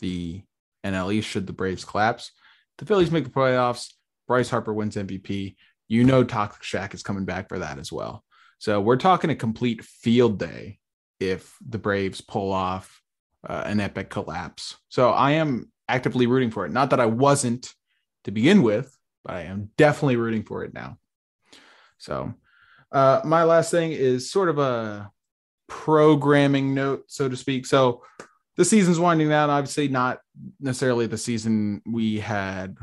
the NL East should the Braves collapse. The Phillies make the playoffs. Bryce Harper wins MVP. You know, Toxic Shack is coming back for that as well. So we're talking a complete field day if the Braves pull off uh, an epic collapse. So I am actively rooting for it. Not that I wasn't to begin with, but I am definitely rooting for it now. So uh, my last thing is sort of a programming note, so to speak. So the season's winding down. Obviously, not necessarily the season we had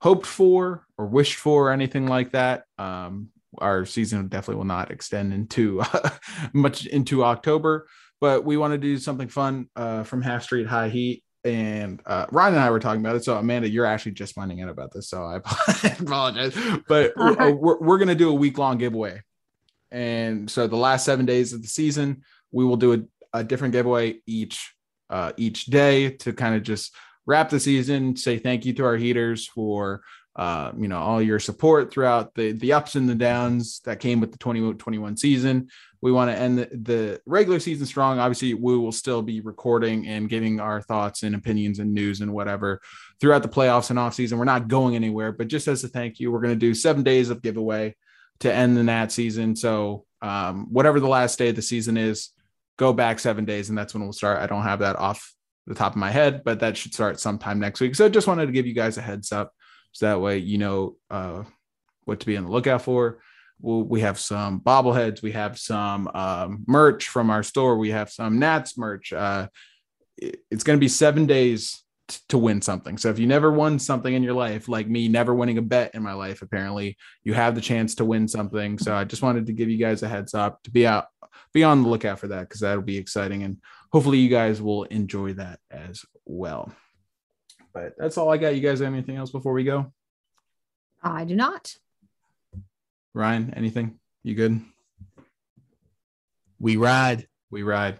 hoped for or wished for or anything like that. Um, our season definitely will not extend into much into October, but we want to do something fun uh, from Half Street High Heat. And uh, Ryan and I were talking about it. So Amanda, you're actually just finding out about this, so I apologize. But uh, we're, we're going to do a week long giveaway and so the last seven days of the season, we will do a, a different giveaway each uh, each day to kind of just wrap the season. Say thank you to our heaters for uh, you know all your support throughout the the ups and the downs that came with the 2021 season. We want to end the, the regular season strong. Obviously, we will still be recording and giving our thoughts and opinions and news and whatever throughout the playoffs and off season. We're not going anywhere, but just as a thank you, we're going to do seven days of giveaway to end the Nat season. So um, whatever the last day of the season is, go back seven days, and that's when we'll start. I don't have that off the top of my head, but that should start sometime next week. So I just wanted to give you guys a heads up, so that way you know uh, what to be on the lookout for. We'll, we have some bobbleheads, we have some um, merch from our store, we have some Nats merch. Uh, it- it's going to be seven days t- to win something. So if you never won something in your life, like me never winning a bet in my life, apparently you have the chance to win something. So I just wanted to give you guys a heads up to be out, be on the lookout for that because that'll be exciting and hopefully you guys will enjoy that as well. But that's all I got. You guys have anything else before we go? I do not. Ryan, anything? You good? We ride. We ride.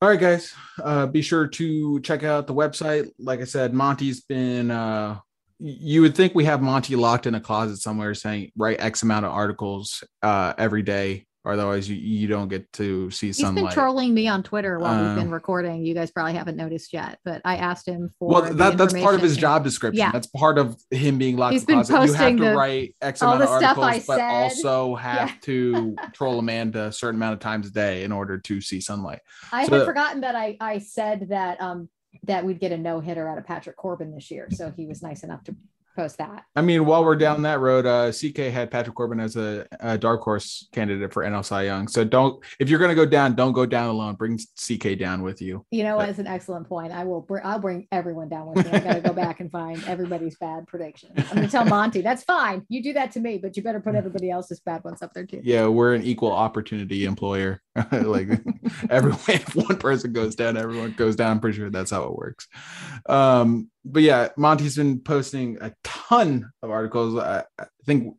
All right, guys. Uh, be sure to check out the website. Like I said, Monty's been. Uh, you would think we have Monty locked in a closet somewhere, saying write X amount of articles uh, every day otherwise you, you don't get to see He's sunlight. been trolling me on Twitter while we've been Um, recording. You guys probably haven't noticed yet, but I asked him for well, that, that's part of his job description. Yeah. That's part of him being locked He's in the been closet. You have to the- write X amount of the stuff I articles, but said. also have Yeah. to troll Amanda a certain amount of times a day in order to see sunlight. I So- had forgotten that I I said that um that we'd get a no hitter out of Patrick Corbin this year, so he was nice enough to post that. I mean, while we're down that road, uh, CK had Patrick Corbin as a, a dark horse candidate for NL Cy Young. So don't, if you're going to go down, don't go down alone. Bring CK down with you. You know, that's an excellent point. I will bring I'll bring everyone down with me. I gotta go back and find everybody's bad predictions. I'm gonna tell Monty that's fine. You do that to me, but you better put everybody else's bad ones up there too. Yeah, we're an equal opportunity employer. like everyone, if one person goes down, everyone goes down. I'm pretty sure that's how it works. Um, but yeah, Monty's been posting a ton of articles. I, I think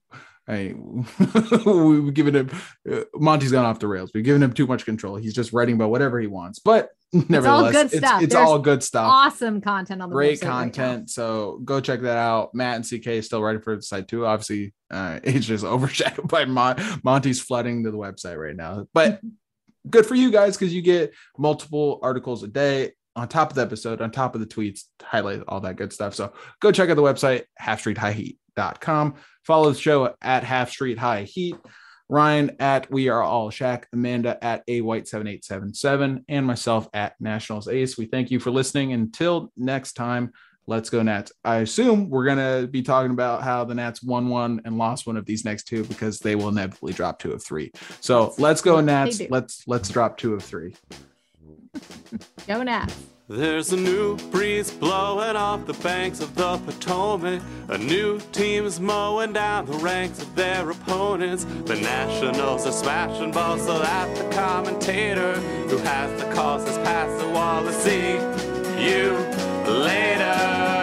I we've given him uh, Monty's gone off the rails. We've given him too much control. He's just writing about whatever he wants. But nevertheless, good it's, stuff. it's all good stuff. Awesome content on the Great website right content. so go check that out. Matt and CK is still writing for the site too. Obviously, uh, it's just overshadowed by Mon- Monty's flooding to the website right now. But good for you guys because you get multiple articles a day on top of the episode, on top of the tweets, highlight all that good stuff. So go check out the website, halfstreethighheat.com. Follow the show at Half Street High Heat. Ryan at We Are All Shack, Amanda at A White 7877, and myself at Nationals Ace. We thank you for listening. Until next time, let's go Nats. I assume we're gonna be talking about how the Nats won one and lost one of these next two because they will inevitably drop two of three. So let's go Nats. Let's let's drop two of three. Go Nats. There's a new breeze blowing off the banks of the Potomac. A new team's mowing down the ranks of their opponents. The Nationals are smashing balls so that the commentator who has the calls has passed the wall to see you later.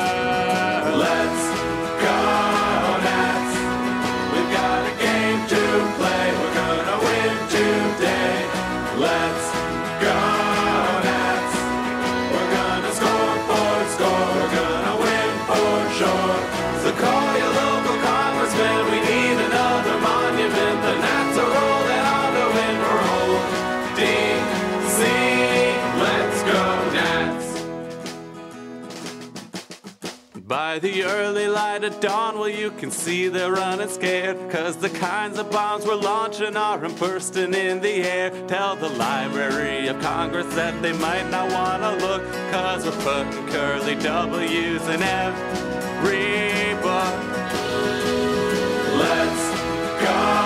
By the early light of dawn, well, you can see they're running scared. Cause the kinds of bombs we're launching aren't bursting in the air. Tell the Library of Congress that they might not wanna look. Cause we're putting curly W's in every book. Let's go,